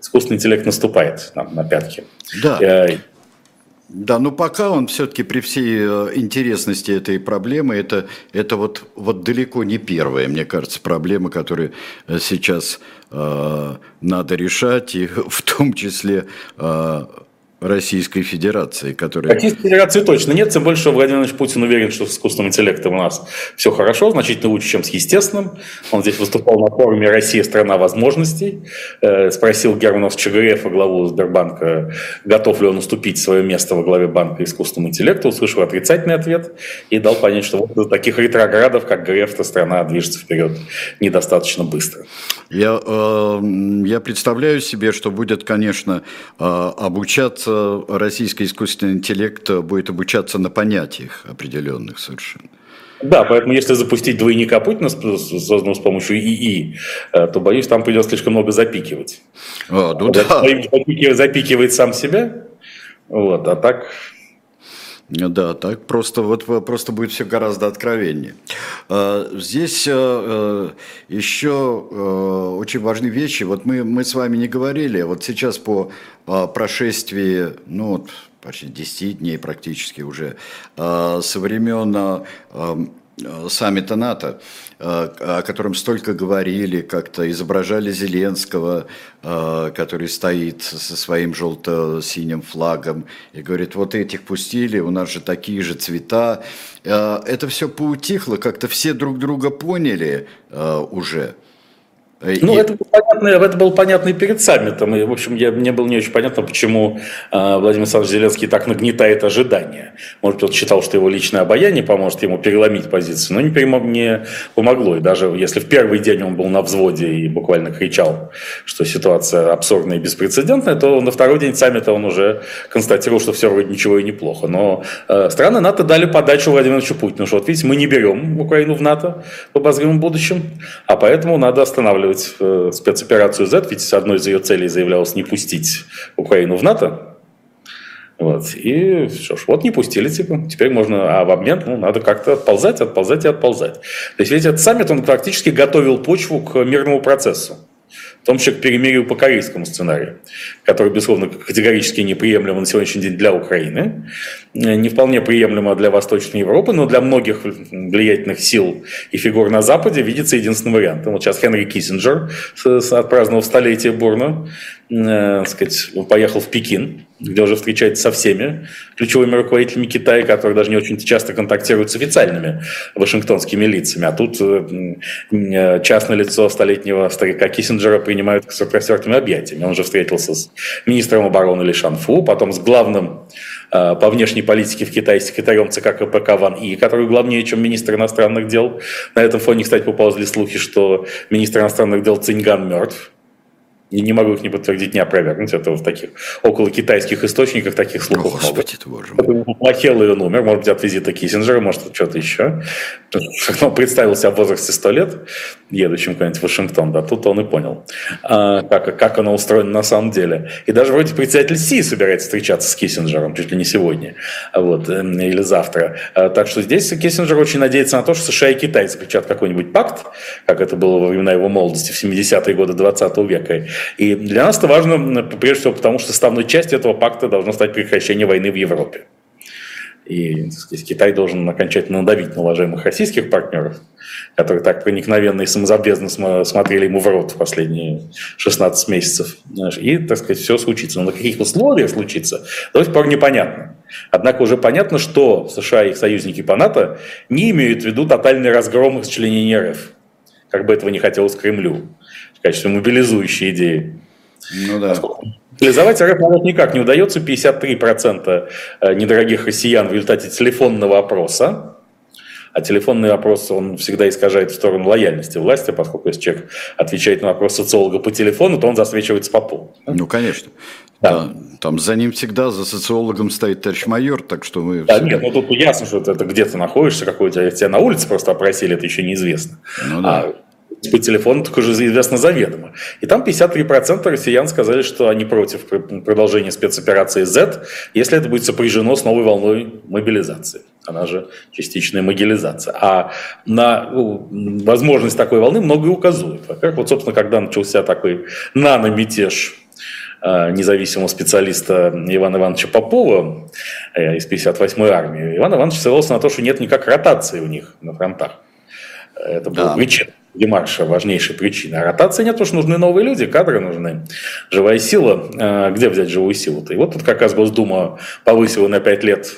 Искусственный интеллект наступает нам на пятки. Да. Э, да, но пока он все-таки при всей э, интересности этой проблемы, это, это вот, вот далеко не первая, мне кажется, проблема, которую э, сейчас э, надо решать, и в том числе э, Российской Федерации, которая... Российской Федерации точно нет, тем больше Владимир Владимирович Путин уверен, что с искусственным интеллектом у нас все хорошо, значительно лучше, чем с естественным. Он здесь выступал на форуме «Россия – страна возможностей», э, спросил Германа Чагарева, главу Сбербанка, готов ли он уступить свое место во главе банка искусственному интеллекту, услышал отрицательный ответ и дал понять, что вот таких ретроградов, как Греф, то страна движется вперед недостаточно быстро. Я, э, я представляю себе, что будет, конечно, э, обучаться российский искусственный интеллект будет обучаться на понятиях определенных совершенно. Да, поэтому если запустить двойника Путина, созданного с помощью ИИ, э, то, боюсь, там придется слишком много запикивать. А, ну да. Запикивает, запикивает сам себя, вот, а так да, так просто вот просто будет все гораздо откровеннее. А, здесь э, э, еще э, очень важные вещи. Вот мы, мы с вами не говорили, вот сейчас по а, прошествии, ну вот, почти 10 дней практически уже, а, со времен Э, саммита НАТО, э, о котором столько говорили, как-то изображали Зеленского, э, который стоит со своим желто-синим флагом и говорит, вот этих пустили, у нас же такие же цвета. Это все поутихло, как-то все друг друга поняли уже. Ну, и... это, было понятно, это было понятно и перед саммитом. И, в общем, я, мне было не очень понятно, почему э, Владимир Александрович Зеленский так нагнетает ожидания. Может быть, он считал, что его личное обаяние поможет ему переломить позицию, но не, перемог, не помогло. И даже если в первый день он был на взводе и буквально кричал, что ситуация абсурдная и беспрецедентная, то на второй день саммита он уже констатировал, что все вроде ничего и неплохо. Но э, страны НАТО дали подачу Владимиру Владимировичу Путину, что вот видите, мы не берем Украину в НАТО в обозримом будущем, а поэтому надо останавливать останавливать э, спецоперацию Z, ведь одной из ее целей заявлялось не пустить Украину в НАТО. Вот. И что ж, вот не пустили, типа. Теперь можно, а в обмен ну, надо как-то отползать, отползать и отползать. То есть ведь этот саммит, он практически готовил почву к мирному процессу. В том числе к перемирию по корейскому сценарию, который, безусловно, категорически неприемлемо на сегодняшний день для Украины, не вполне приемлемо для Восточной Европы, но для многих влиятельных сил и фигур на Западе видится единственным вариантом. Вот сейчас Хенри Киссинджер отпраздновал столетие Бурна, э, сказать, поехал в Пекин, где уже встречается со всеми ключевыми руководителями Китая, которые даже не очень часто контактируют с официальными вашингтонскими лицами. А тут э, э, частное лицо столетнего старика Киссинджера принимают с распростертыми объятиями. Он же встретился с министром обороны Ли Шанфу, потом с главным э, по внешней политике в Китае секретарем ЦК КПК Ван И, который главнее, чем министр иностранных дел. На этом фоне, кстати, поползли слухи, что министр иностранных дел Циньган мертв. И не могу их не подтвердить, не опровергнуть. Это в таких около китайских источниках таких слухов О, Господи, много. Боже мой. Плохел и он умер, может быть, от визита Киссинджера, может, что-то еще. Он представил себя в возрасте 100 лет, едущим куда-нибудь в Вашингтон, да, тут он и понял, а, как, как оно устроено на самом деле. И даже вроде председатель Си собирается встречаться с Киссинджером, чуть ли не сегодня, вот, э, или завтра. А, так что здесь Киссинджер очень надеется на то, что США и Китай заключат какой-нибудь пакт, как это было во времена его молодости в 70-е годы 20 века, и для нас это важно, прежде всего, потому что составной частью этого пакта должно стать прекращение войны в Европе. И сказать, Китай должен окончательно надавить на уважаемых российских партнеров, которые так проникновенно и самозабвенно смотрели ему в рот в последние 16 месяцев. И, так сказать, все случится. Но на каких условиях случится, до сих пор непонятно. Однако уже понятно, что США и их союзники по НАТО не имеют в виду тотальный разгром их членения РФ, как бы этого не хотелось Кремлю в качестве мобилизующей идеи. Ну да. Реализовать РФ никак не удается. 53% э, недорогих россиян в результате телефонного опроса. А телефонный опрос, он всегда искажает в сторону лояльности власти, поскольку если человек отвечает на вопрос социолога по телефону, то он засвечивается по полу. Ну, конечно. Да. да. Там за ним всегда, за социологом стоит товарищ майор, так что мы... Да, все... нет, ну тут ясно, что это где ты находишься, какой у тебя, тебя на улице просто опросили, это еще неизвестно. Ну, да. А по телефону так уже известно заведомо. И там 53% россиян сказали, что они против продолжения спецоперации Z, если это будет сопряжено с новой волной мобилизации. Она же частичная могилизация. А на возможность такой волны многое указывает. Во-первых, вот, собственно, когда начался такой наномятеж э, независимого специалиста Ивана Ивановича Попова э, из 58-й армии, Иван Иванович ссылался на то, что нет никак ротации у них на фронтах. Это было да. причина демарша важнейшая причина. А ротации нет, потому что нужны новые люди, кадры нужны, живая сила. А, где взять живую силу-то? И вот тут как раз Госдума повысила на 5 лет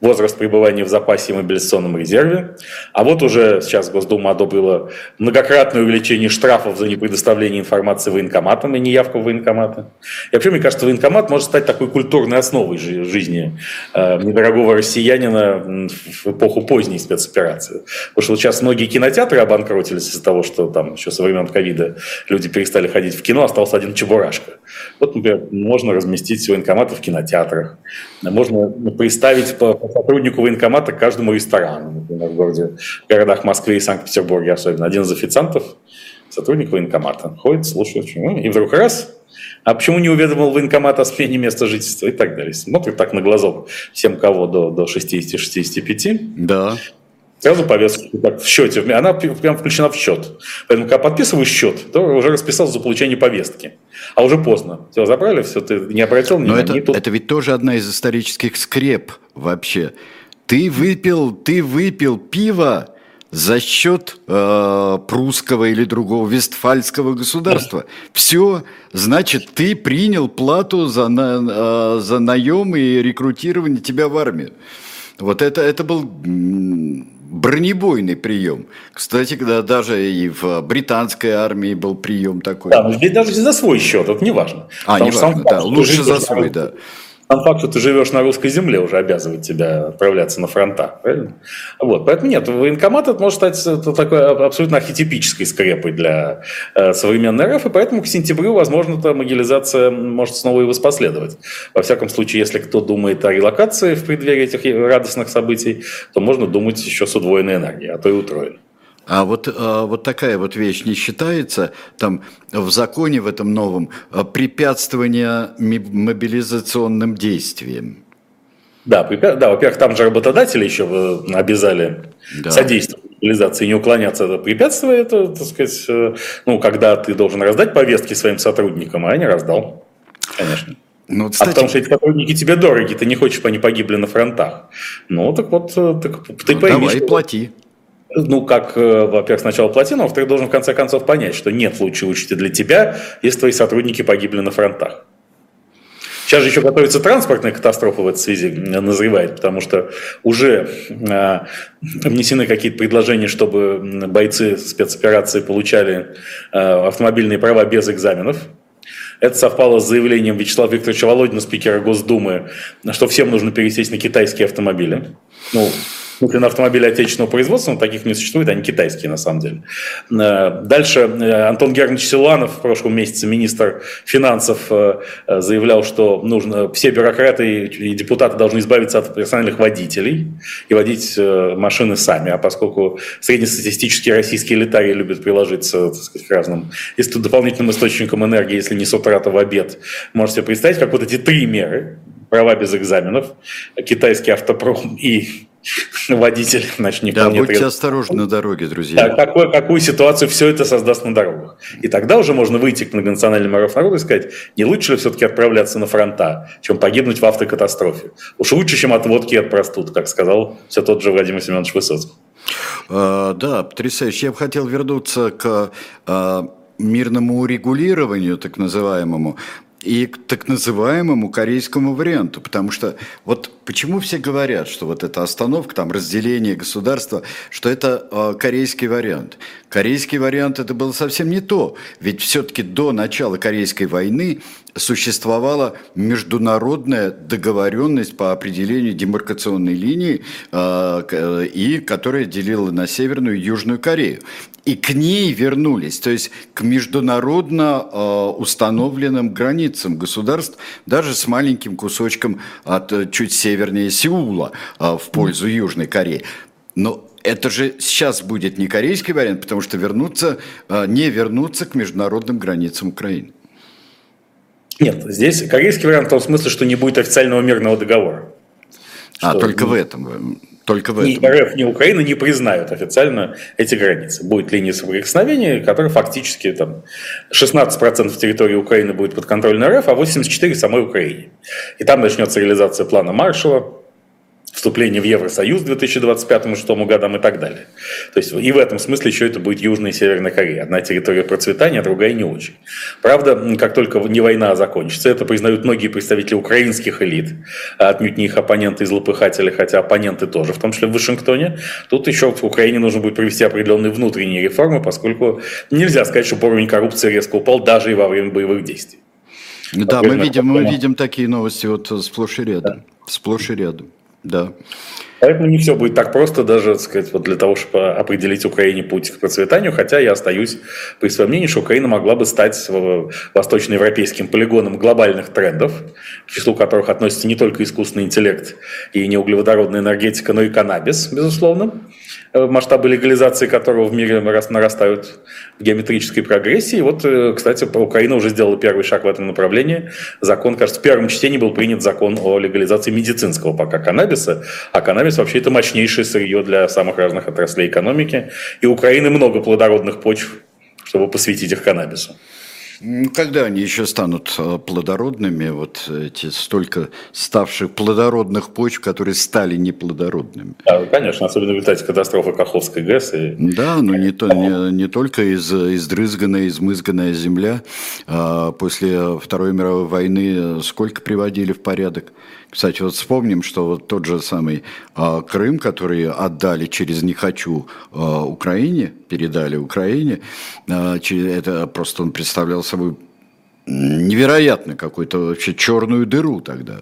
возраст пребывания в запасе и мобилизационном резерве. А вот уже сейчас Госдума одобрила многократное увеличение штрафов за непредоставление информации военкоматам и неявку в военкоматы. И вообще, мне кажется, военкомат может стать такой культурной основой жизни э, недорогого россиянина в эпоху поздней спецоперации. Потому что вот сейчас многие кинотеатры обанкротились из-за того, что там еще со времен ковида люди перестали ходить в кино, остался один Чебурашка. Вот, например, можно разместить военкоматы в кинотеатрах, можно представить по сотруднику военкомата каждому ресторану, например, в городе, в городах Москвы и Санкт-Петербурге особенно. Один из официантов, сотрудник военкомата, ходит, слушает, и вдруг раз, а почему не уведомил военкомат о смене места жительства и так далее. Смотрит так на глазок всем, кого до, до 60-65. Да. Сразу повестка так, в счете, она прям включена в счет. Поэтому, когда подписываешь счет, то уже расписался за получение повестки. А уже поздно. Все, забрали, все, ты не обратил внимания. Но это, тут... это ведь тоже одна из исторических скреп вообще. Ты выпил, ты выпил пиво за счет э, прусского или другого вестфальского государства. Все, значит, ты принял плату за, на, э, за наем и рекрутирование тебя в армию. Вот это, это был бронебойный прием. Кстати, когда даже и в британской армии был прием такой. Да, но здесь даже за свой счет, это не важно. А, не важно, да, лучше за свой, да. Сам факт, что ты живешь на русской земле, уже обязывает тебя отправляться на фронта. Правильно? Вот. Поэтому нет, военкомат это может стать это такой абсолютно архетипической скрепой для э, современной РФ, и поэтому к сентябрю, возможно, эта могилизация может снова и воспоследовать. Во всяком случае, если кто думает о релокации в преддверии этих радостных событий, то можно думать еще с удвоенной энергией, а то и утроенной. А вот, а, вот такая вот вещь не считается там в законе в этом новом а, препятствование мобилизационным действиям? Да, да во-первых, там же работодатели еще э, обязали да. содействовать легализации, не уклоняться от препятствия, это, так сказать, э, ну, когда ты должен раздать повестки своим сотрудникам, а я не раздал, конечно. Ну, кстати... А потому что эти сотрудники тебе дороги, ты не хочешь, чтобы они погибли на фронтах. Ну, так вот, э, так, ты ну, пойми, Давай, что... плати. Ну, как, э, во-первых, сначала плати, но во-вторых, должен в конце концов понять, что нет лучшей участи для тебя, если твои сотрудники погибли на фронтах. Сейчас же еще готовится транспортная катастрофа в этой связи, э, назревает, потому что уже э, внесены какие-то предложения, чтобы бойцы спецоперации получали э, автомобильные права без экзаменов. Это совпало с заявлением Вячеслава Викторовича Володина, спикера Госдумы, что всем нужно пересесть на китайские автомобили. Ну, на автомобили отечественного производства, но таких не существует, они китайские на самом деле. Э, дальше э, Антон Германович Силуанов, в прошлом месяце министр финансов, э, заявлял, что нужно, все бюрократы и депутаты должны избавиться от персональных водителей и водить машины сами. А поскольку среднестатистические российские элитарии любят приложиться сказать, к разным дополнительным источникам энергии, если не с утра, то в обед, можете представить, как вот эти три меры, права без экзаменов, китайский автопром и водитель, значит, не Да, будьте требует. осторожны на дороге, друзья. Да, какую, какую ситуацию все это создаст на дорогах. И тогда уже можно выйти к многонациональным миров народа и сказать, не лучше ли все-таки отправляться на фронта, чем погибнуть в автокатастрофе. Уж лучше, чем от водки и от простуд, как сказал все тот же Владимир Семенович Высоцкий. А, да, потрясающе. Я бы хотел вернуться к а, мирному урегулированию, так называемому и к так называемому корейскому варианту. Потому что вот почему все говорят, что вот эта остановка, там разделение государства, что это э, корейский вариант. Корейский вариант это было совсем не то. Ведь все-таки до начала Корейской войны существовала международная договоренность по определению демаркационной линии, э, и которая делила на Северную и Южную Корею и к ней вернулись, то есть к международно э, установленным границам государств, даже с маленьким кусочком от э, чуть севернее Сеула э, в пользу Южной Кореи. Но это же сейчас будет не корейский вариант, потому что вернуться, не вернуться к международным границам Украины. Нет, здесь корейский вариант в том смысле, что не будет официального мирного договора. А, только в этом. Только в этом. Ни РФ, ни Украина не признают официально эти границы. Будет линия соприкосновения, которая фактически там 16% территории Украины будет под контролем РФ, а 84% в самой Украине. И там начнется реализация плана Маршала, вступление в Евросоюз к 2025-2026 годам и так далее. То есть и в этом смысле еще это будет Южная и Северная Корея. Одна территория процветания, а другая не очень. Правда, как только не война закончится, это признают многие представители украинских элит, а отнюдь не их оппоненты и злопыхатели, хотя оппоненты тоже, в том числе в Вашингтоне. Тут еще в Украине нужно будет провести определенные внутренние реформы, поскольку нельзя сказать, что уровень коррупции резко упал даже и во время боевых действий. Да, мы видим, мы видим такие новости вот сплошь и рядом. Да. Сплошь и рядом. Да. Поэтому не все будет так просто даже, так сказать, вот для того, чтобы определить Украине путь к процветанию, хотя я остаюсь при своем мнении, что Украина могла бы стать восточноевропейским полигоном глобальных трендов, к числу которых относится не только искусственный интеллект и неуглеводородная энергетика, но и каннабис, безусловно. Э, масштабы легализации которого в мире нарастают в геометрической прогрессии. Вот, э, кстати, Украина уже сделала первый шаг в этом направлении. Закон, кажется, в первом чтении был принят закон о легализации медицинского пока каннабиса, а каннабис вообще это мощнейшее сырье для самых разных отраслей экономики. И у Украины много плодородных почв, чтобы посвятить их каннабису. Когда они еще станут э, плодородными, вот эти столько ставших плодородных почв, которые стали неплодородными? Да, конечно, особенно в результате катастрофы Каховской ГЭС. И... Да, но не, то, не, не только из, издрызганная, измызганная земля. А после Второй мировой войны сколько приводили в порядок? Кстати, вот вспомним, что вот тот же самый э, Крым, который отдали через «не хочу» э, Украине, передали Украине, э, это просто он представлял собой невероятно какую-то вообще черную дыру тогда,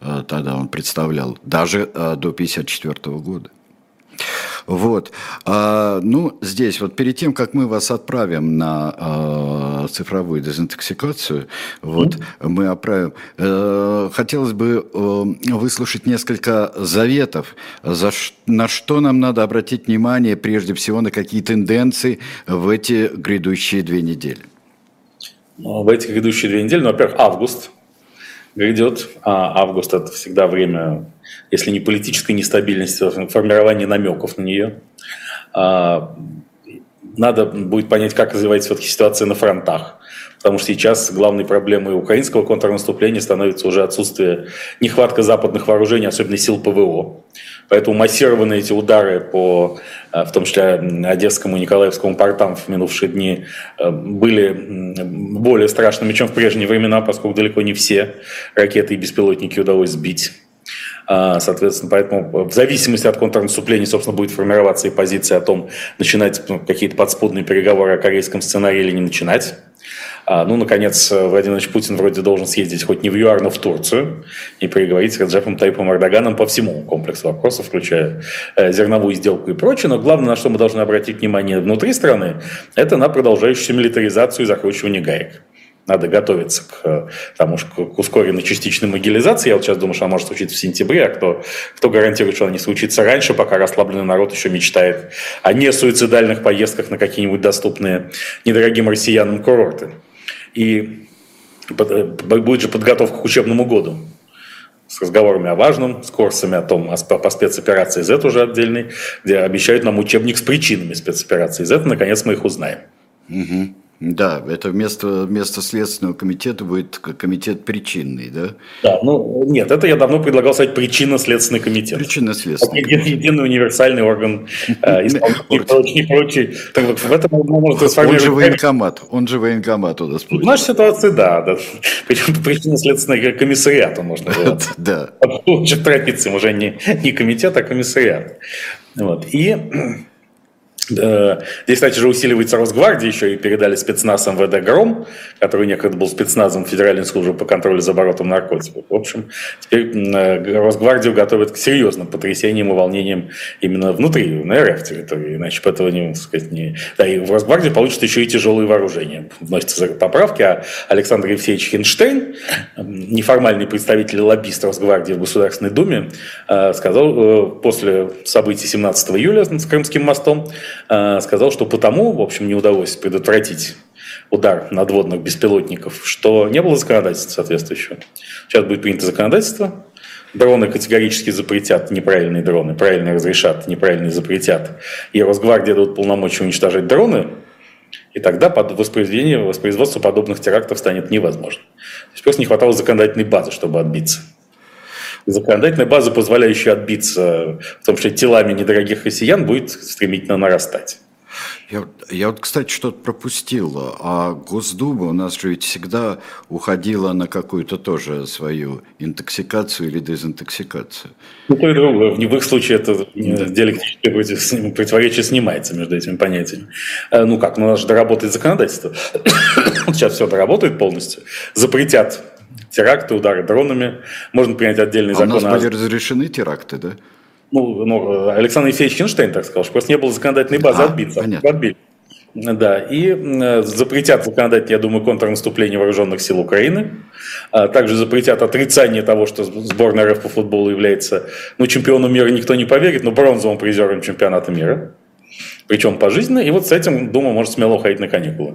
тогда он представлял, даже до 1954 года. Вот. А, ну, здесь вот перед тем, как мы вас отправим на а, цифровую дезинтоксикацию, вот, mm-hmm. мы отправим, а, хотелось бы а, выслушать несколько заветов, за, на что нам надо обратить внимание, прежде всего, на какие тенденции в эти грядущие две недели. В эти грядущие две недели, ну, во-первых, август – грядет. А август – это всегда время, если не политической нестабильности, то формирования намеков на нее. А, надо будет понять, как развивается все-таки ситуация на фронтах. Потому что сейчас главной проблемой украинского контрнаступления становится уже отсутствие, нехватка западных вооружений, особенно сил ПВО. Поэтому массированные эти удары по, э, в том числе, Одесскому и Николаевскому портам в минувшие дни были более страшными, чем в прежние времена, поскольку далеко не все ракеты и беспилотники удалось сбить. А, соответственно, поэтому в зависимости от контрнаступления, собственно, будет формироваться и позиция о том, начинать ну, какие-то подспудные переговоры о корейском сценарии или не начинать. А, ну, наконец, Владимир Ильич Путин вроде должен съездить хоть не в ЮАР, но в Турцию и переговорить с Раджепом Тайпом Эрдоганом по всему комплексу вопросов, включая э, зерновую сделку и прочее. Но главное, на что мы должны обратить внимание внутри страны, это на продолжающуюся милитаризацию и закручивание гаек. Надо готовиться к, тому, к ускоренной частичной могилизации. Я вот сейчас думаю, что она может случиться в сентябре, а кто, кто гарантирует, что она не случится раньше, пока расслабленный народ еще мечтает о не суицидальных поездках на какие-нибудь доступные недорогим россиянам курорты. И э, будет же подготовка к учебному году с разговорами о важном, с курсами о том, по спецоперации Z уже отдельный, где обещают нам учебник с причинами спецоперации Z. Наконец мы их узнаем. Угу. Да, это вместо, вместо Следственного комитета будет комитет причинный, да? Да, ну нет, это я давно предлагал сказать причинно-следственный комитет. Причинно-следственный. Един, единый универсальный орган э, исполнительный и прочий, в этом можно Он же военкомат, он же военкомат у нас будет. В нашей ситуации, да, да. Причем причинно-следственный комиссариат можно. Да. Лучше традициям уже не, не комитет, а комиссариат. Вот. И здесь, кстати же, усиливается Росгвардия, еще и передали спецназ МВД «Гром», который некогда был спецназом Федеральной службы по контролю за оборотом наркотиков. В общем, теперь э, Росгвардию готовят к серьезным потрясениям и волнениям именно внутри, на РФ территории, иначе этого не, сказать, не... Да, и в Росгвардии получат еще и тяжелые вооружения. Вносятся поправки, а Александр Евсеевич Хинштейн, неформальный представитель лоббист Росгвардии в Государственной Думе, э, сказал после событий 17 июля с Крымским мостом, Э, сказал, что потому, в общем, не удалось предотвратить удар надводных беспилотников, что не было законодательства соответствующего. Сейчас будет принято законодательство, дроны категорически запретят неправильные дроны, правильные разрешат, неправильные запретят. И Росгвардия дадут полномочия уничтожать дроны, и тогда под воспроизведение, воспроизводство подобных терактов станет невозможно. То есть просто не хватало законодательной базы, чтобы отбиться. Законодательная база, позволяющая отбиться, в том числе телами недорогих россиян, будет стремительно нарастать. Я, я вот, кстати, что-то пропустил. А Госдума у нас же ведь всегда уходила на какую-то тоже свою интоксикацию или дезинтоксикацию. Ну, то и другое. В их случае это да. диалектическое противоречие снимается между этими понятиями. Э, ну как, ну, нас же доработает законодательство. Сейчас все доработает полностью. Запретят теракты, удары дронами. Можно принять отдельный а закон. у нас были разрешены теракты, да? Ну, ну, Александр Ефимович Хинштейн так сказал, что просто не было законодательной базы а, отбиться. Понятно. Отбили. Да, и э, запретят законодатель, я думаю, контрнаступление вооруженных сил Украины. А также запретят отрицание того, что сборная РФ по футболу является ну, чемпионом мира, никто не поверит, но бронзовым призером чемпионата мира. Причем пожизненно. И вот с этим, думаю, может смело уходить на каникулы.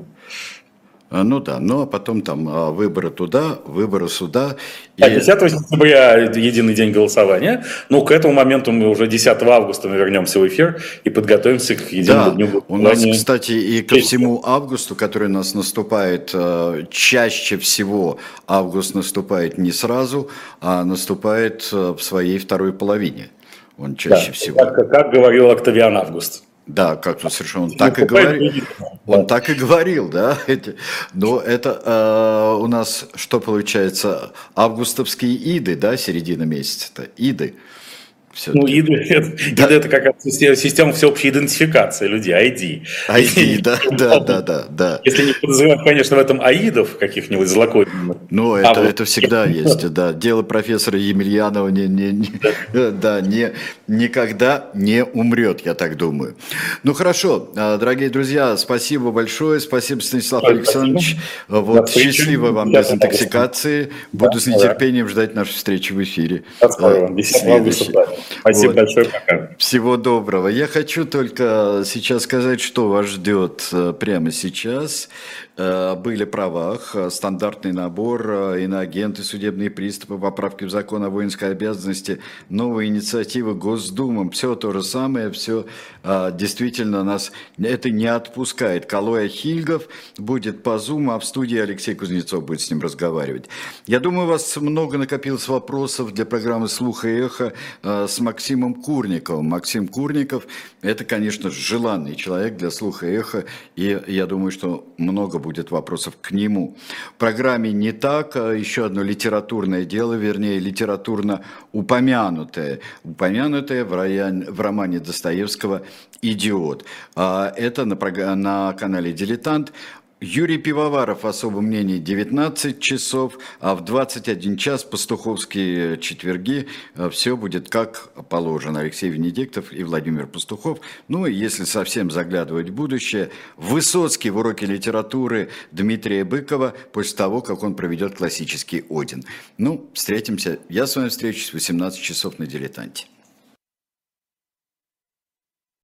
А, ну да, ну а потом там а, выборы туда, выборы сюда. И... 10 сентября единый день голосования. Ну, к этому моменту мы уже 10 августа мы вернемся в эфир и подготовимся к единому да, дню голосования. У нас, кстати, и ко всему августу, который у нас наступает а, чаще всего, август наступает не сразу, а наступает в своей второй половине. Он чаще да, всего. Как, как говорил Октавиан Август. Да, как то совершенно он так и говорил. Он так и говорил, да. Но это э, у нас что получается? Августовские иды, да, середина месяца-то. Иды. Ну, ИД, это, да. ИД это как система всеобщей идентификации людей, ID. ID, да, да, да, да, да. Если не подозревать, конечно, в этом аидов каких-нибудь злокозненных. Ну, это, а это всегда есть, да. Дело профессора Емельянова не, не, не, да. да, не, никогда не умрет, я так думаю. Ну, хорошо, а, дорогие друзья, спасибо большое, спасибо, Станислав спасибо. Александрович. Вот, счастливо вам без интоксикации. Буду да, с нетерпением да. ждать нашу встречу в эфире. До 10 августа. Спасибо вот. большое, пока. Всего доброго. Я хочу только сейчас сказать, что вас ждет э, прямо сейчас. Э, были правах, э, стандартный набор, иноагенты, судебные приступы, поправки в закон о воинской обязанности, новые инициативы Госдумы, все то же самое, все действительно нас это не отпускает. Калоя Хильгов будет по Zoom, а в студии Алексей Кузнецов будет с ним разговаривать. Я думаю, у вас много накопилось вопросов для программы «Слух и эхо» с Максимом Курниковым. Максим Курников – это, конечно, желанный человек для слуха и эха, и я думаю, что много будет вопросов к нему. В программе «Не так» а еще одно литературное дело, вернее, литературно упомянутое, упомянутое в, районе, в романе Достоевского «Идиот». А это на, на канале «Дилетант». Юрий Пивоваров, особое мнение, 19 часов, а в 21 час пастуховские четверги э, все будет как положено. Алексей Венедиктов и Владимир Пастухов. Ну и если совсем заглядывать в будущее, Высоцкий в уроке литературы Дмитрия Быкова после того, как он проведет классический Один. Ну, встретимся. Я с вами встречусь в 18 часов на «Дилетанте».